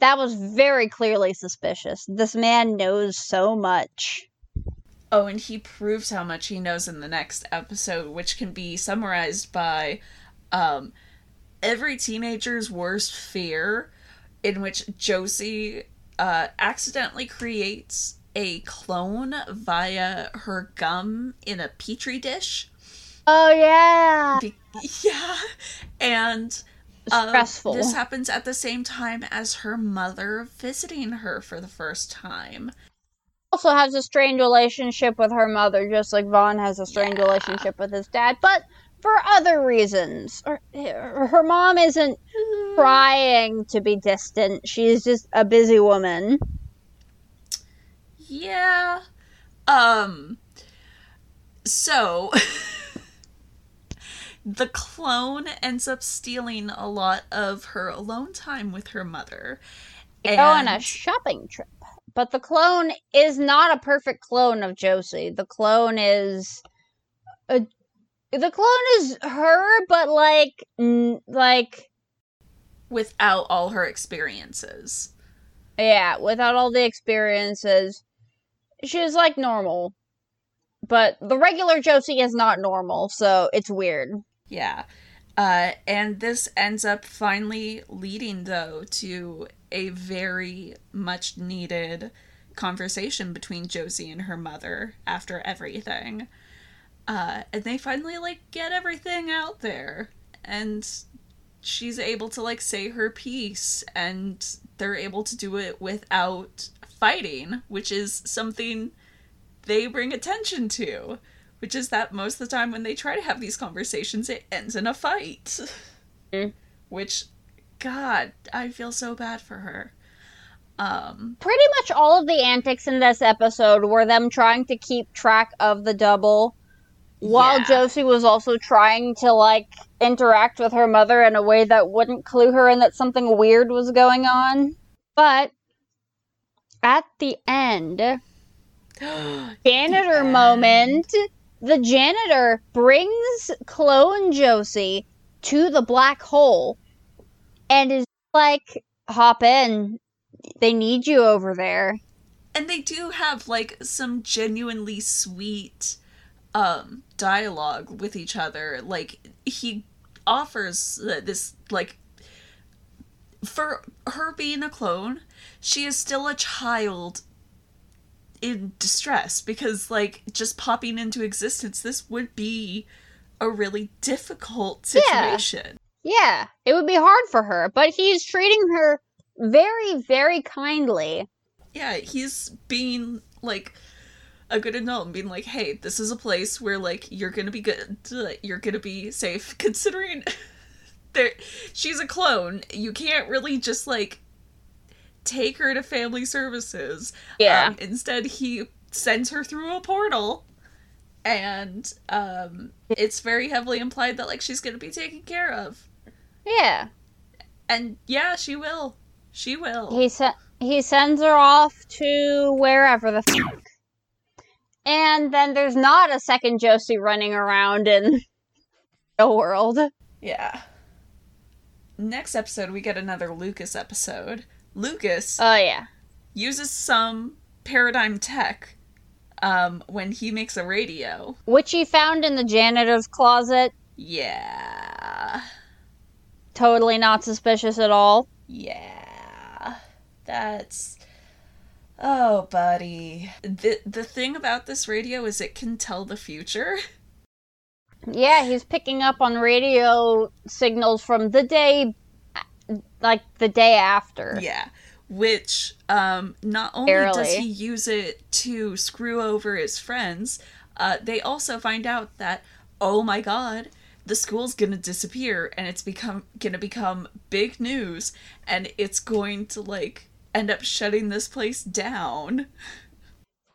that was very clearly suspicious. This man knows so much Oh, and he proves how much he knows in the next episode, which can be summarized by um, every teenager's worst fear, in which Josie uh, accidentally creates a clone via her gum in a petri dish. oh yeah Be- yeah, and um, Stressful. this happens at the same time as her mother visiting her for the first time. Also has a strained relationship with her mother just like vaughn has a strained relationship with his dad but for other reasons her, her mom isn't trying to be distant she's just a busy woman Yeah. Um so the clone ends up stealing a lot of her alone time with her mother. They go on a shopping trip. But the clone is not a perfect clone of Josie. The clone is a, the clone is her, but like n- like without all her experiences. yeah, without all the experiences, she's like normal. But the regular Josie is not normal, so it's weird. Yeah. Uh, and this ends up finally leading, though, to a very much needed conversation between Josie and her mother after everything. Uh, and they finally, like, get everything out there. And she's able to, like, say her piece. And they're able to do it without fighting, which is something they bring attention to which is that most of the time when they try to have these conversations, it ends in a fight. Which, God, I feel so bad for her. Um, Pretty much all of the antics in this episode were them trying to keep track of the double while Yeah. Josie was also trying to like interact with her mother in a way that wouldn't clue her in that something weird was going on. But at the end, janitor moment, the janitor brings clone Josie to the black hole and is like, hop in. They need you over there. and they do have like some genuinely sweet um dialogue with each other like he offers this like for her being a clone she is still a child in distress because like just popping into existence this would be a really difficult situation Yeah, it would be hard for her, but he's treating her very, very kindly. yeah, he's being like a good adult and being like, hey, this is a place where like you're gonna be good, you're gonna be safe. Considering that she's a clone, you can't really just like take her to family services. Yeah. Um, instead, he sends her through a portal. And um, it's very heavily implied that like she's gonna be taken care of, Yeah. and yeah, she will. She will. He sen- he sends her off to wherever the fuck. And then there's not a second Josie running around in the world. Yeah. Next episode, we get another Lucas episode. Lucas Oh yeah. uses some paradigm tech um, when he makes a radio. Which he found in the janitor's closet. Yeah. Totally not suspicious at all. Yeah. That's. Oh, buddy. The, the thing about this radio is it can tell the future. Yeah, he's picking up on radio signals from the day, like the day after. Yeah. Which, um, not only does he use it to screw over his friends, uh, they also find out that, oh my god, the school's gonna disappear and it's become gonna become big news and it's going to like end up shutting this place down.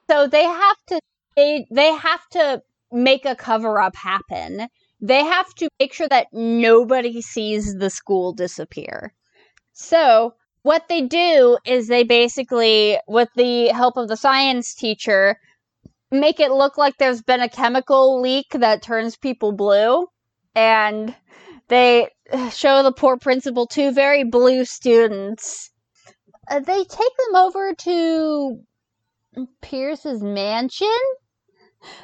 So they have to they they have to make a cover up happen. They have to make sure that nobody sees the school disappear. So what they do is they basically, with the help of the science teacher, make it look like there's been a chemical leak that turns people blue. And they show the poor principal two very blue students. Uh, they take them over to Pierce's mansion.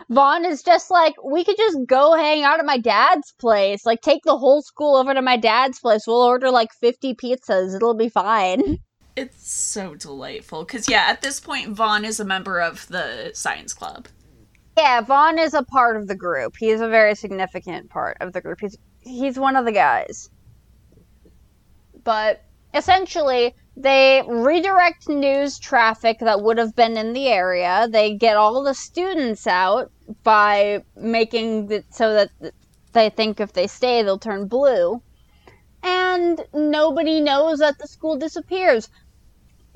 Vaughn is just like, we could just go hang out at my dad's place. Like, take the whole school over to my dad's place. We'll order like 50 pizzas. It'll be fine. It's so delightful. Because, yeah, at this point, Vaughn is a member of the science club. Yeah, Vaughn is a part of the group. He is a very significant part of the group. He's he's one of the guys. But essentially, they redirect news traffic that would have been in the area. They get all the students out by making it so that they think if they stay, they'll turn blue. And nobody knows that the school disappears,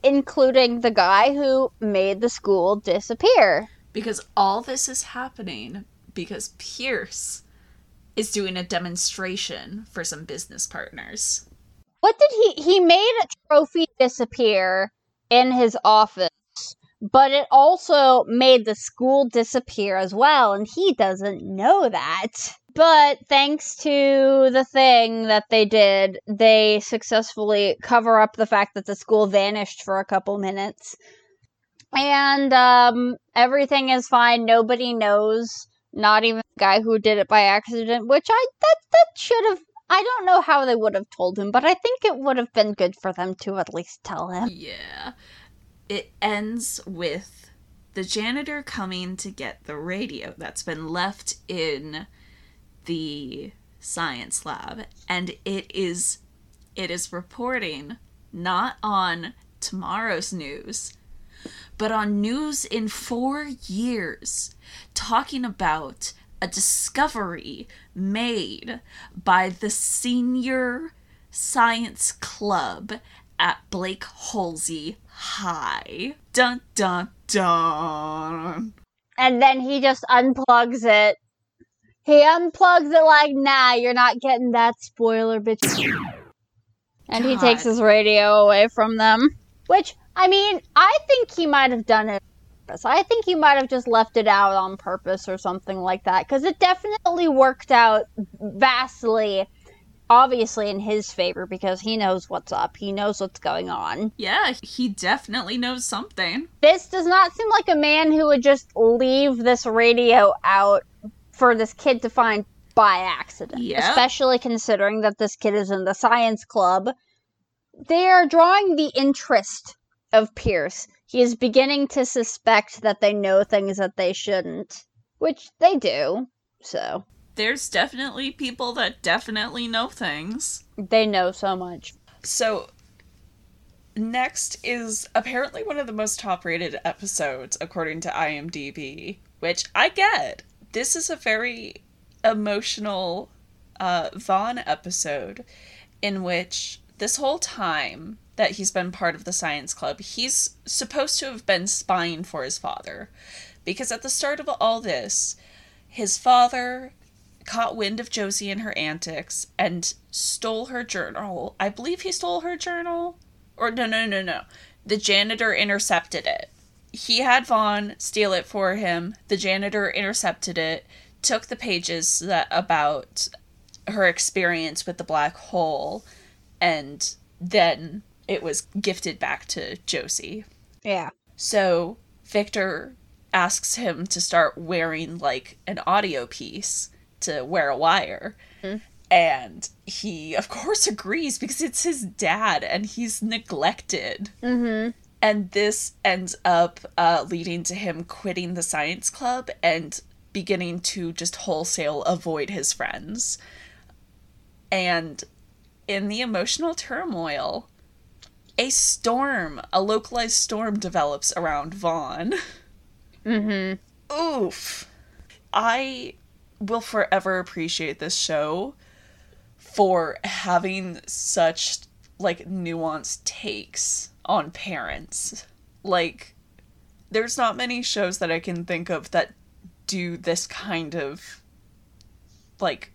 including the guy who made the school disappear. Because all this is happening because Pierce is doing a demonstration for some business partners. What did he he made a trophy disappear in his office, but it also made the school disappear as well, and he doesn't know that. But thanks to the thing that they did, they successfully cover up the fact that the school vanished for a couple minutes. And um everything is fine. Nobody knows. Not even the guy who did it by accident, which I that that should have I don't know how they would have told him, but I think it would have been good for them to at least tell him. Yeah. It ends with the janitor coming to get the radio that's been left in the science lab and it is it is reporting not on tomorrow's news but on news in 4 years talking about a discovery made by the senior science club at Blake Holsey High. Dun dun dun. And then he just unplugs it. He unplugs it like, nah, you're not getting that spoiler, bitch. And he takes his radio away from them. Which, I mean, I think he might have done it. I think he might have just left it out on purpose or something like that. Because it definitely worked out vastly, obviously, in his favor because he knows what's up. He knows what's going on. Yeah, he definitely knows something. This does not seem like a man who would just leave this radio out for this kid to find by accident. Yep. Especially considering that this kid is in the science club. They are drawing the interest of Pierce. He is beginning to suspect that they know things that they shouldn't, which they do. So, There's definitely people that definitely know things. they know so much. So, next is apparently one of the most top rated episodes according to IMDb, which I get. This is a very emotional uh, Vaughn episode in which this whole time that he's been part of the science club, he's supposed to have been spying for his father. Because at the start of all this, his father caught wind of Josie and her antics and stole her journal. I believe he stole her journal. Or no, no, no, no. The janitor intercepted it. He had Vaughn steal it for him. The janitor intercepted it, took the pages that about her experience with the black hole, and then it was gifted back to Josie. Yeah. So Victor asks him to start wearing like an audio piece to wear a wire. And he, of course, agrees because it's his dad and he's neglected. Mm-hmm. And this ends up uh, leading to him quitting the science club and beginning to just wholesale avoid his friends. And in the emotional turmoil, a storm, a localized storm develops around Vaughn. Mm-hmm. Oof. I will forever appreciate this show for having such like nuanced takes on parents. Like there's not many shows that I can think of that do this kind of like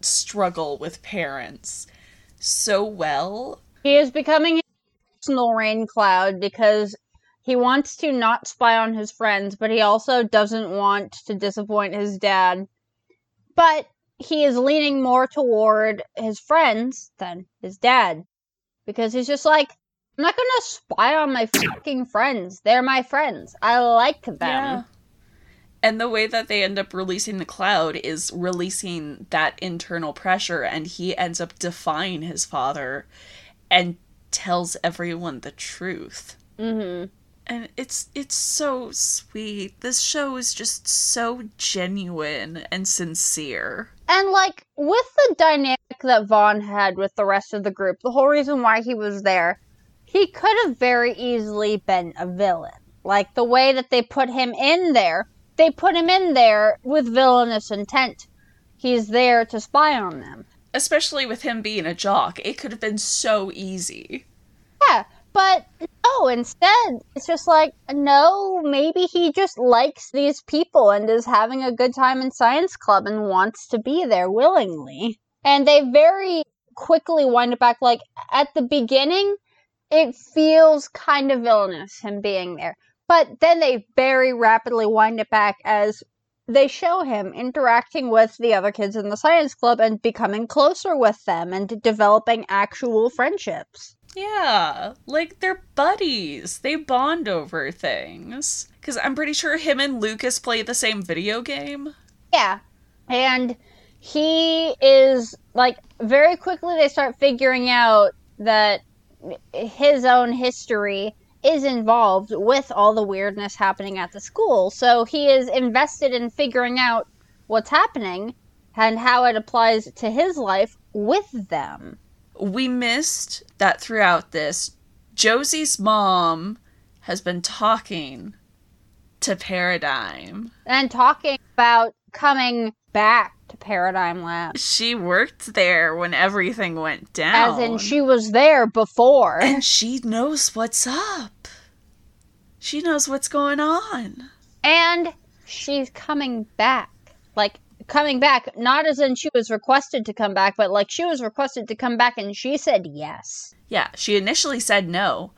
struggle with parents so well. He is becoming a personal rain cloud because he wants to not spy on his friends, but he also doesn't want to disappoint his dad. But he is leaning more toward his friends than his dad. Because he's just like, I'm not gonna spy on my fucking friends. They're my friends. I like them. Yeah. And the way that they end up releasing the cloud is releasing that internal pressure, and he ends up defying his father and tells everyone the truth. Mm-hmm. And it's it's so sweet. This show is just so genuine and sincere. And like with the dynamic that Vaughn had with the rest of the group, the whole reason why he was there, he could have very easily been a villain. Like the way that they put him in there, they put him in there with villainous intent. He's there to spy on them. Especially with him being a jock, it could have been so easy. Yeah, but no, instead, it's just like, no, maybe he just likes these people and is having a good time in science club and wants to be there willingly. And they very quickly wind it back, like, at the beginning, it feels kind of villainous, him being there. But then they very rapidly wind it back as they show him interacting with the other kids in the science club and becoming closer with them and developing actual friendships. Yeah, like they're buddies. They bond over things. Because I'm pretty sure him and Lucas play the same video game. Yeah. And he is like very quickly they start figuring out that his own history is involved with all the weirdness happening at the school. So he is invested in figuring out what's happening and how it applies to his life with them. We missed that throughout this. Josie's mom has been talking to Paradigm. And talking about coming back to Paradigm Lab. She worked there when everything went down. As in, she was there before. And she knows what's up. She knows what's going on. And she's coming back. Like, coming back, not as in she was requested to come back, but like she was requested to come back and she said yes. Yeah, she initially said no,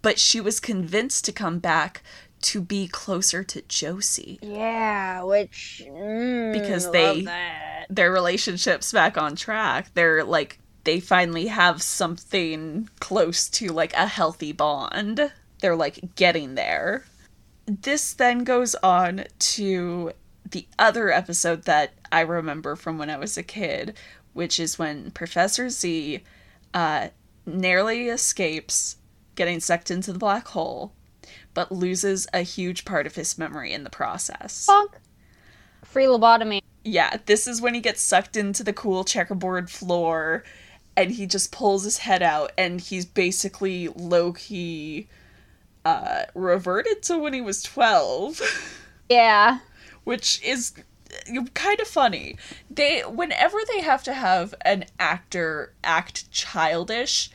but she was convinced to come back to be closer to Josie. Yeah, which mm, because love they that. their relationship's back on track. They're like they finally have something close to like a healthy bond. They're like getting there. This then goes on to the other episode that I remember from when I was a kid, which is when Professor Z uh, narrowly escapes getting sucked into the black hole, but loses a huge part of his memory in the process. Bonk. Free lobotomy. Yeah, this is when he gets sucked into the cool checkerboard floor and he just pulls his head out and he's basically low key uh, reverted to when he was 12. Yeah. Which is kind of funny. They whenever they have to have an actor act childish,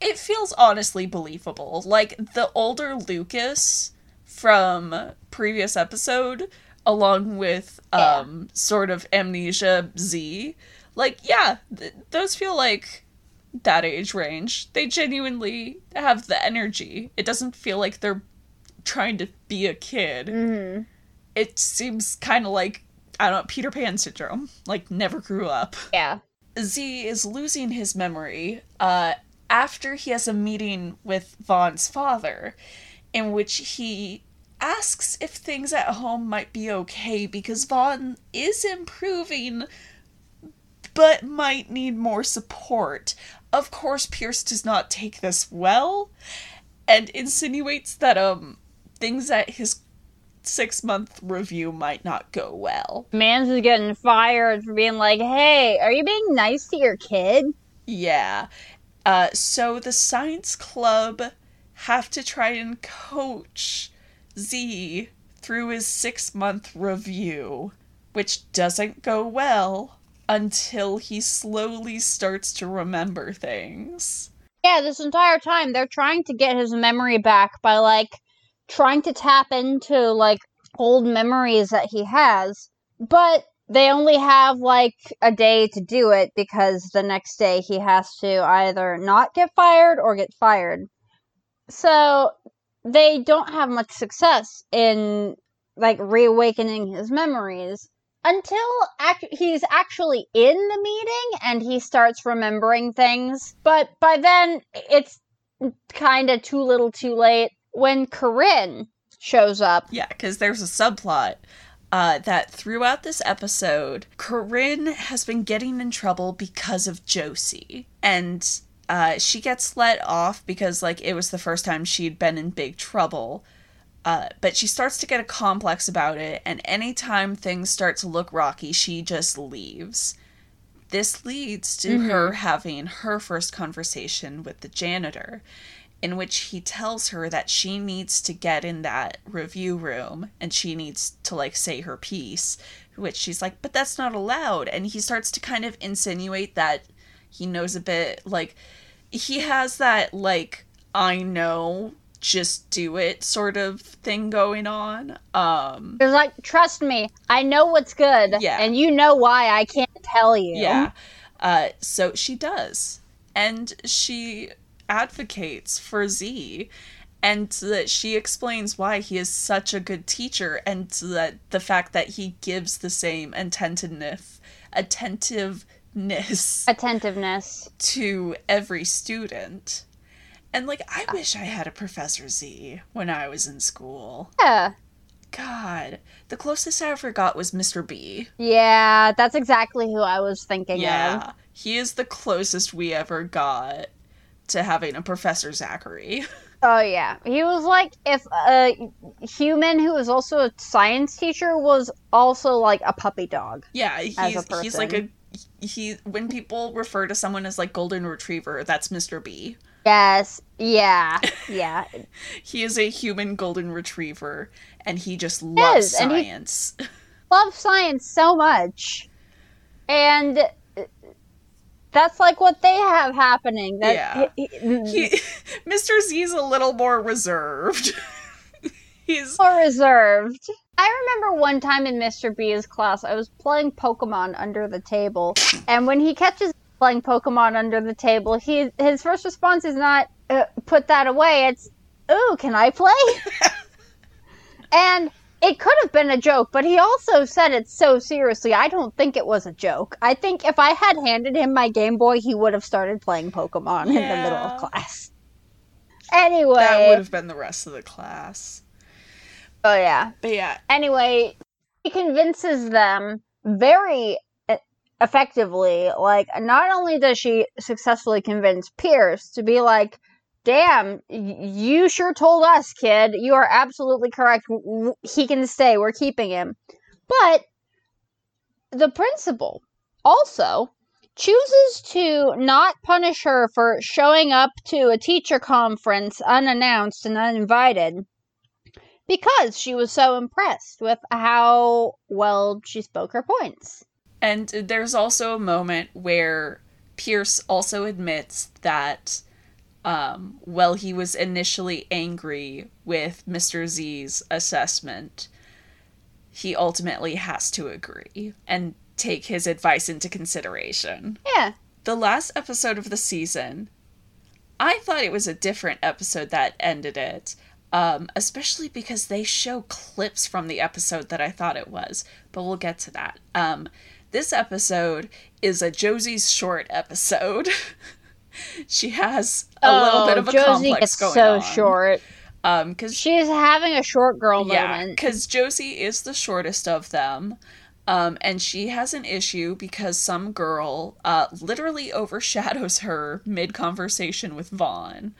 it feels honestly believable. Like the older Lucas from previous episode along with um sort of amnesia Z, like yeah, th- those feel like that age range. They genuinely have the energy. It doesn't feel like they're trying to be a kid. Mm-hmm. It seems kind of like I don't know, Peter Pan syndrome, like never grew up. Yeah. Z is losing his memory uh, after he has a meeting with Vaughn's father, in which he asks if things at home might be okay because Vaughn is improving but might need more support. Of course, Pierce does not take this well and insinuates that um things at his six month review might not go well. Mans is getting fired for being like, hey, are you being nice to your kid? Yeah. Uh, so the science club have to try and coach Z through his six month review, which doesn't go well until he slowly starts to remember things. Yeah, this entire time they're trying to get his memory back by like trying to tap into like old memories that he has, but they only have like a day to do it because the next day he has to either not get fired or get fired. So they don't have much success in like reawakening his memories until ac- he's actually in the meeting and he starts remembering things. But by then, it's kind of too little too late when Corinne shows up. Yeah, because there's a subplot uh, that throughout this episode, Corinne has been getting in trouble because of Josie. And uh, she gets let off because, like, it was the first time she'd been in big trouble. Uh, but she starts to get a complex about it, and anytime things start to look rocky, she just leaves. This leads to Mhm. her having her first conversation with the janitor, in which he tells her that she needs to get in that review room and she needs to, like, say her piece, which she's like, but that's not allowed. And he starts to kind of insinuate that he knows a bit, like, he has that, like, I know, just do it sort of thing going on. Um, It's like, trust me, I know what's good, Yeah. and you know why I can't tell you. Yeah. Uh, so she does. And she advocates for Z. And that she explains why he is such a good teacher and that the fact that he gives the same attentiveness attentiveness Attentiveness. to every student. And like I ah. wish I had a Professor Z when I was in school. Yeah. God. The closest I ever got was Mr. B. Yeah, that's exactly who I was thinking of. Yeah, of. he is the closest we ever got to having a Professor Zachary. Oh yeah, he was like if a human who was also a science teacher was also like a puppy dog. Yeah, he's a he's like a he when people refer to someone as like golden retriever, that's Mr. B. Yes, yeah, yeah. He is a human golden retriever and he just loves is, science. Love science so much, and that's like what they have happening. That Yeah. he- he- he Mr. Z's a little more reserved. he's more reserved. I remember one time in Mr. B's class, I was playing Pokemon under the table, and when he catches playing Pokemon under the table, he his first response is not uh, "put that away." It's "Ooh, can I play?" and it could have been a joke, but he also said it so seriously. I don't think it was a joke. I think if I had handed him my Game Boy, he would have started playing Pokemon in the middle of class. Anyway, that would have been the rest of the class. oh yeah. But yeah, anyway, he convinces them very effectively. Like, not only does she successfully convince Pierce to be like, damn, you sure told us, kid. You are absolutely correct. He can stay. We're keeping him. But the principal also chooses to not punish her for showing up to a teacher conference unannounced and uninvited because she was so impressed with how well she spoke her points. And there's also a moment where Pierce also admits that um, while he was initially angry with Mr. Z's assessment, he ultimately has to agree and take his advice into consideration. Yeah. The last episode of the season, I thought it was a different episode that ended it. Um, especially because they show clips from the episode that I thought it was, but we'll get to that. Um, this episode is a Josie's short episode. she has a little Oh, bit of a Josie complex gets going so on. short. Um, because she's having a short girl yeah, moment. because Josie is the shortest of them. Um, and she has an issue because some girl uh, literally overshadows her mid conversation with Vaughn.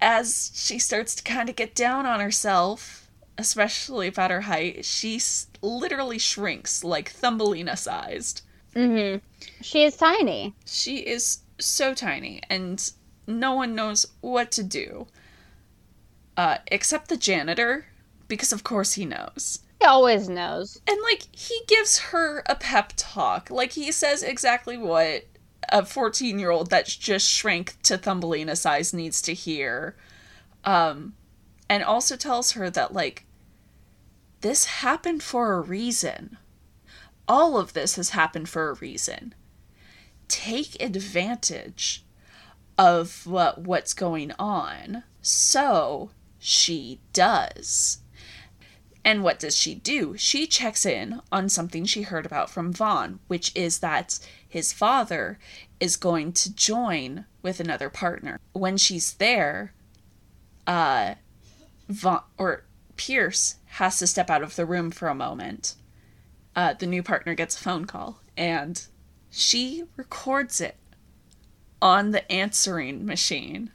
As she starts to kind of get down on herself, especially about her height, she s- literally shrinks like Thumbelina sized. Mm-hmm. She is tiny. She is so tiny, and no one knows what to do. Uh, except the janitor, because of course he knows. He always knows. And like he gives her a pep talk. Like he says exactly what a 14 year old that's just shrank to Thumbelina size needs to hear. Um, and also tells her that like this happened for a reason. All of this has happened for a reason. Take advantage of what what's going on. So she does. And what does she do? She checks in on something she heard about from Vaughn, which is that his father is going to join with another partner. When she's there, uh, Vaughn or Pierce has to step out of the room for a moment. Uh, the new partner gets a phone call, and she records it on the answering machine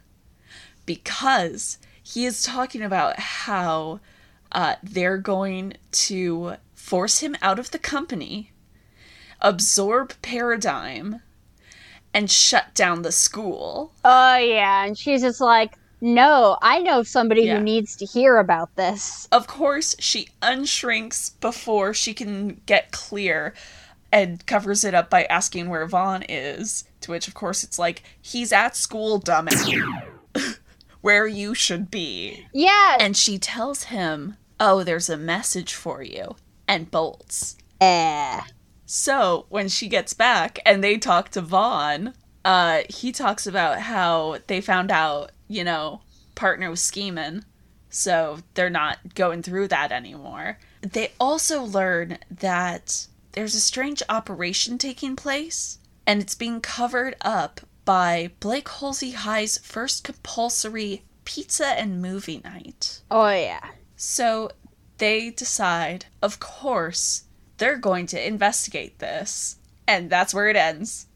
because he is talking about how uh, they're going to force him out of the company, absorb Paradigm, and shut down the school. Oh yeah, and she's just like, no, I know somebody Yeah. who needs to hear about this. Of course, she unshrinks before she can get clear and covers it up by asking where Vaughn is. To which, of course, it's like, he's at school, dumbass. where you should be. Yeah. And she tells him, oh, there's a message for you, and bolts. Eh. So when she gets back and they talk to Vaughn, uh, he talks about how they found out, you know, partner was scheming, so they're not going through that anymore. They also learn that there's a strange operation taking place, and it's being covered up by Blake Holsey High's first compulsory pizza and movie night. Oh yeah. So they decide, of course, they're going to investigate this. And that's where it ends.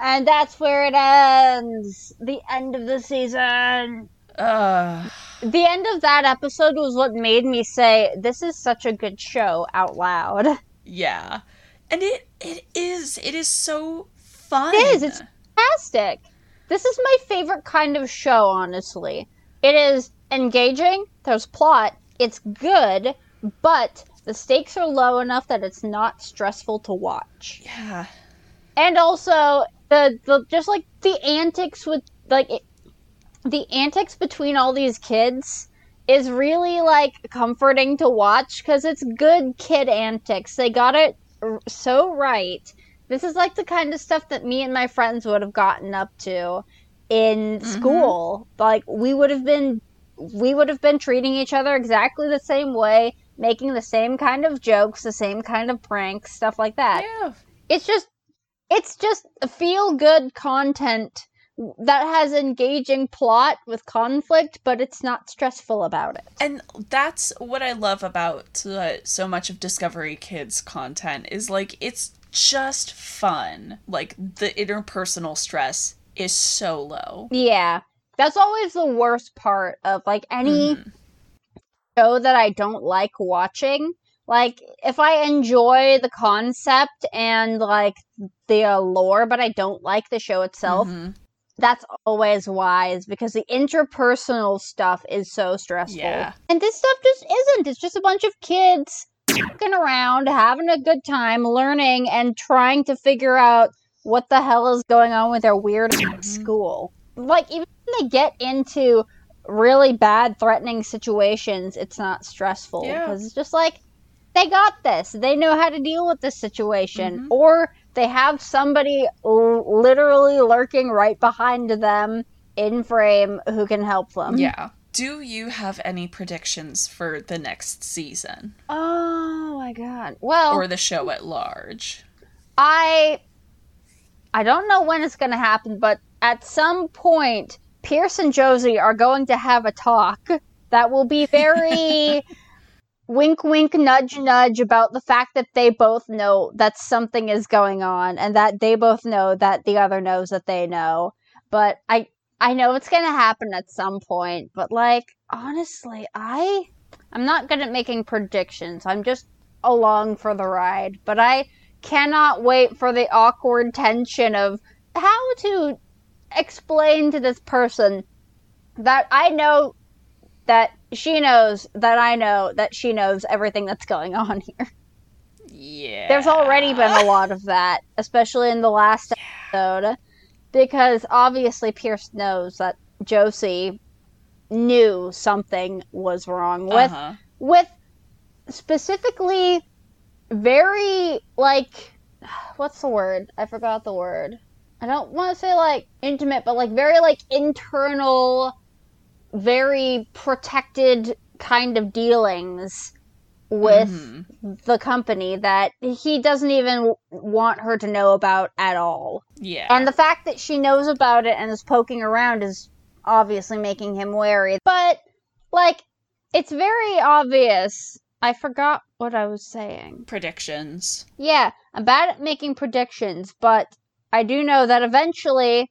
And that's where it ends. The end of the season. Uh, The end of that episode was what made me say, "This is such a good show" out loud. Yeah. And it it is. It is so fun. It is. It's fantastic. This is my favorite kind of show, honestly. It is engaging. There's plot. It's good, but the stakes are low enough that it's not stressful to watch. Yeah. And also the the just like the antics with like it, the antics between all these kids is really like comforting to watch because it's good kid antics. They got it r- so right. This is like the kind of stuff that me and my friends would have gotten up to in mm-hmm. school. Like we would have been we would have been treating each other exactly the same way, making the same kind of jokes, the same kind of pranks, stuff like that. Yeah. It's just it's just feel good content that has engaging plot with conflict, but it's not stressful about it. And that's what I love about uh, so much of Discovery Kids content is like it's just fun. Like the interpersonal stress is so low. Yeah. That's always the worst part of like any show that I don't like watching. Like if I enjoy the concept and like the uh, lore, but I don't like the show itself, Mm-hmm. That's always wise because the interpersonal stuff is so stressful. Yeah. And this stuff just isn't. It's just a bunch of kids fucking around, having a good time, learning and trying to figure out what the hell is going on with their weird Mm-hmm. school. Like even when they get into really bad threatening situations, it's not stressful Yeah. because it's just like they got this. They know how to deal with this situation Mm-hmm. or they have somebody l- literally lurking right behind them in frame who can help them. Yeah. Do you have any predictions for the next season Oh my god. Well, or the show at large? I I don't know when it's going to happen, but at some point Pierce and Josie are going to have a talk that will be very wink wink nudge nudge about the fact that they both know that something is going on and that they both know that the other knows that they know. But I I know it's going to happen at some point, but like honestly, I I'm not good at making predictions. I'm just along for the ride, but I cannot wait for the awkward tension of how to explain to this person that I know that she knows that I know that she knows everything that's going on here. Yeah. There's already been a lot of that, especially in the last episode, because obviously Pierce knows that Josie knew something was wrong with Uh-huh. with specifically very like what's the word? I forgot the word. I don't want to say like intimate, but like very like internal, very protected kind of dealings with mm-hmm. the company that he doesn't even want her to know about at all. Yeah. And the fact that she knows about it and is poking around is obviously making him wary. But, like, it's very obvious. I forgot what I was saying. Predictions. Yeah, I'm bad at making predictions, but I do know that eventually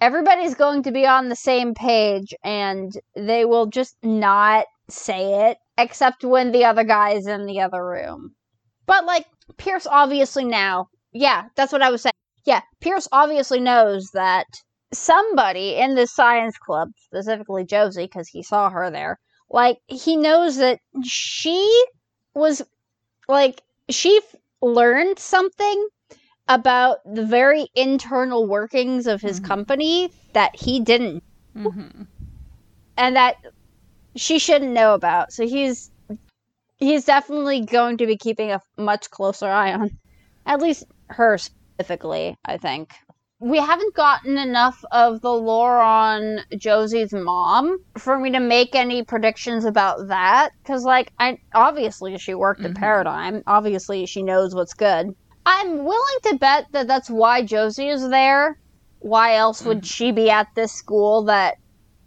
everybody's going to be on the same page and they will just not say it, except when the other guy is in the other room. But, like, Pierce obviously now, yeah, that's what I was saying. Yeah, Pierce obviously knows that somebody in this science club, specifically Josie, because he saw her there, like, he knows that she was, like, she f- learned something about the very internal workings of his company that he didn't Mm-hmm. and that she shouldn't know about. So he's he's definitely going to be keeping a much closer eye on at least her specifically, I think. We haven't gotten enough of the lore on Josie's mom for me to make any predictions about that cuz like I obviously she worked at Paradigm. Obviously she knows what's good. I'm willing to bet that that's why Josie is there. Why else would she be at this school that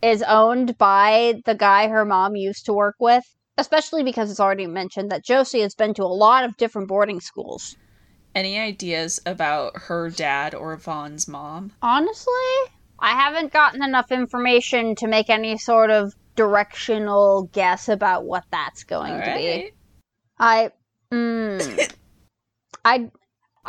is owned by the guy her mom used to work with? Especially because it's already mentioned that Josie has been to a lot of different boarding schools. Any ideas about her dad or Vaughn's mom? Honestly, I haven't gotten enough information to make any sort of directional guess about what that's going to be. I, mm, I,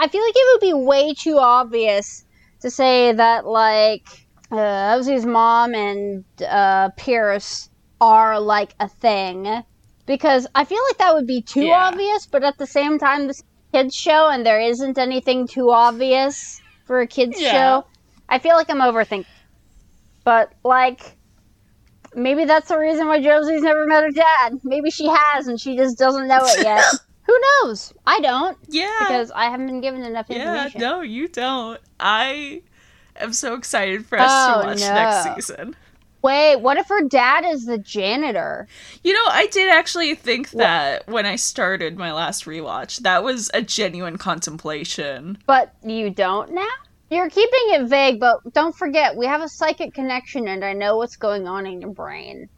I feel like it would be way too obvious to say that like uh, Ozzy's mom and uh, Pierce are like a thing because I feel like that would be too Yeah. obvious. But at the same time, this kids show and there isn't anything too obvious for a kids Yeah. show. I feel like I'm overthinking, but like. Maybe that's the reason why Josie's never met her dad. Maybe she has and she just doesn't know it yet. Who knows? I don't. Yeah. Because I haven't been given enough information. Yeah, no, you don't. I am so excited for us Oh, to watch no. next season. Wait, what if her dad is the janitor? You know, I did actually think that when I started my last rewatch. That was a genuine contemplation. But you don't now? You're keeping it vague, but don't forget, we have a psychic connection and I know what's going on in your brain.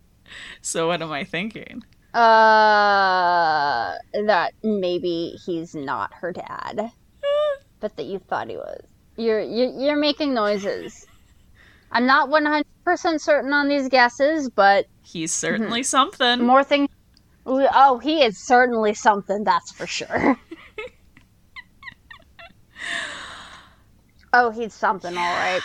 So what am I thinking? Uh, that maybe he's not her dad, but that you thought he was. You're you're, you're making noises. I'm not 100% certain on these guesses, but He's certainly something. more things. Oh, he is certainly something, that's for sure. oh, he's something, all right.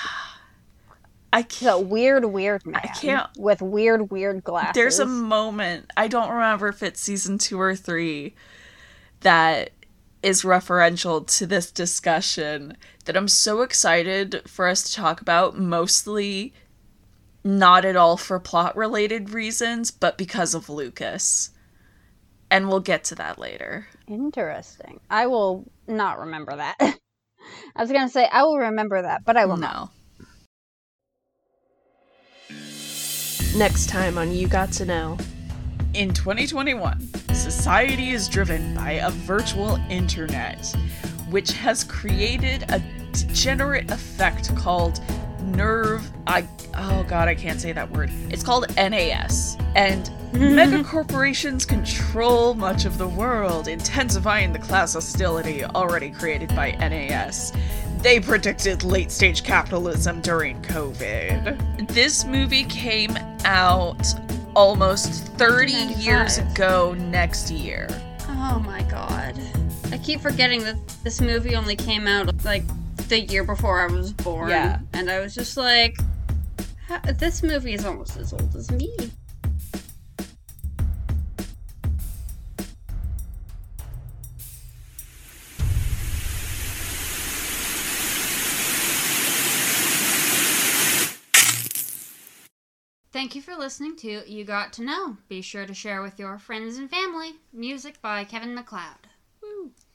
I He's a weird, weird man. I can't- With weird, weird glasses. There's a moment, I don't remember if it's season two or three, that is referential to this discussion that I'm so excited for us to talk about, mostly not at all for plot related reasons, but because of Lucas. And we'll get to that later. Interesting. I will not remember that. I was gonna say I will remember that, but I will not. Next time on You Got to Know. In 2021, society is driven by a virtual internet, which has created a degenerate effect called nerve. I oh god, I can't say that word. It's called NAS, and Mega corporations control much of the world, intensifying the class hostility already created by NAS. They predicted late stage capitalism during COVID. This movie came out almost 30 years ago next year. Oh my god. I keep forgetting that this movie only came out like the year before I was born. Yeah. And I was just like, this movie is almost as old as me. Thank you for listening to You Got to Know. Be sure to share with your friends and family. Music by Kevin MacLeod.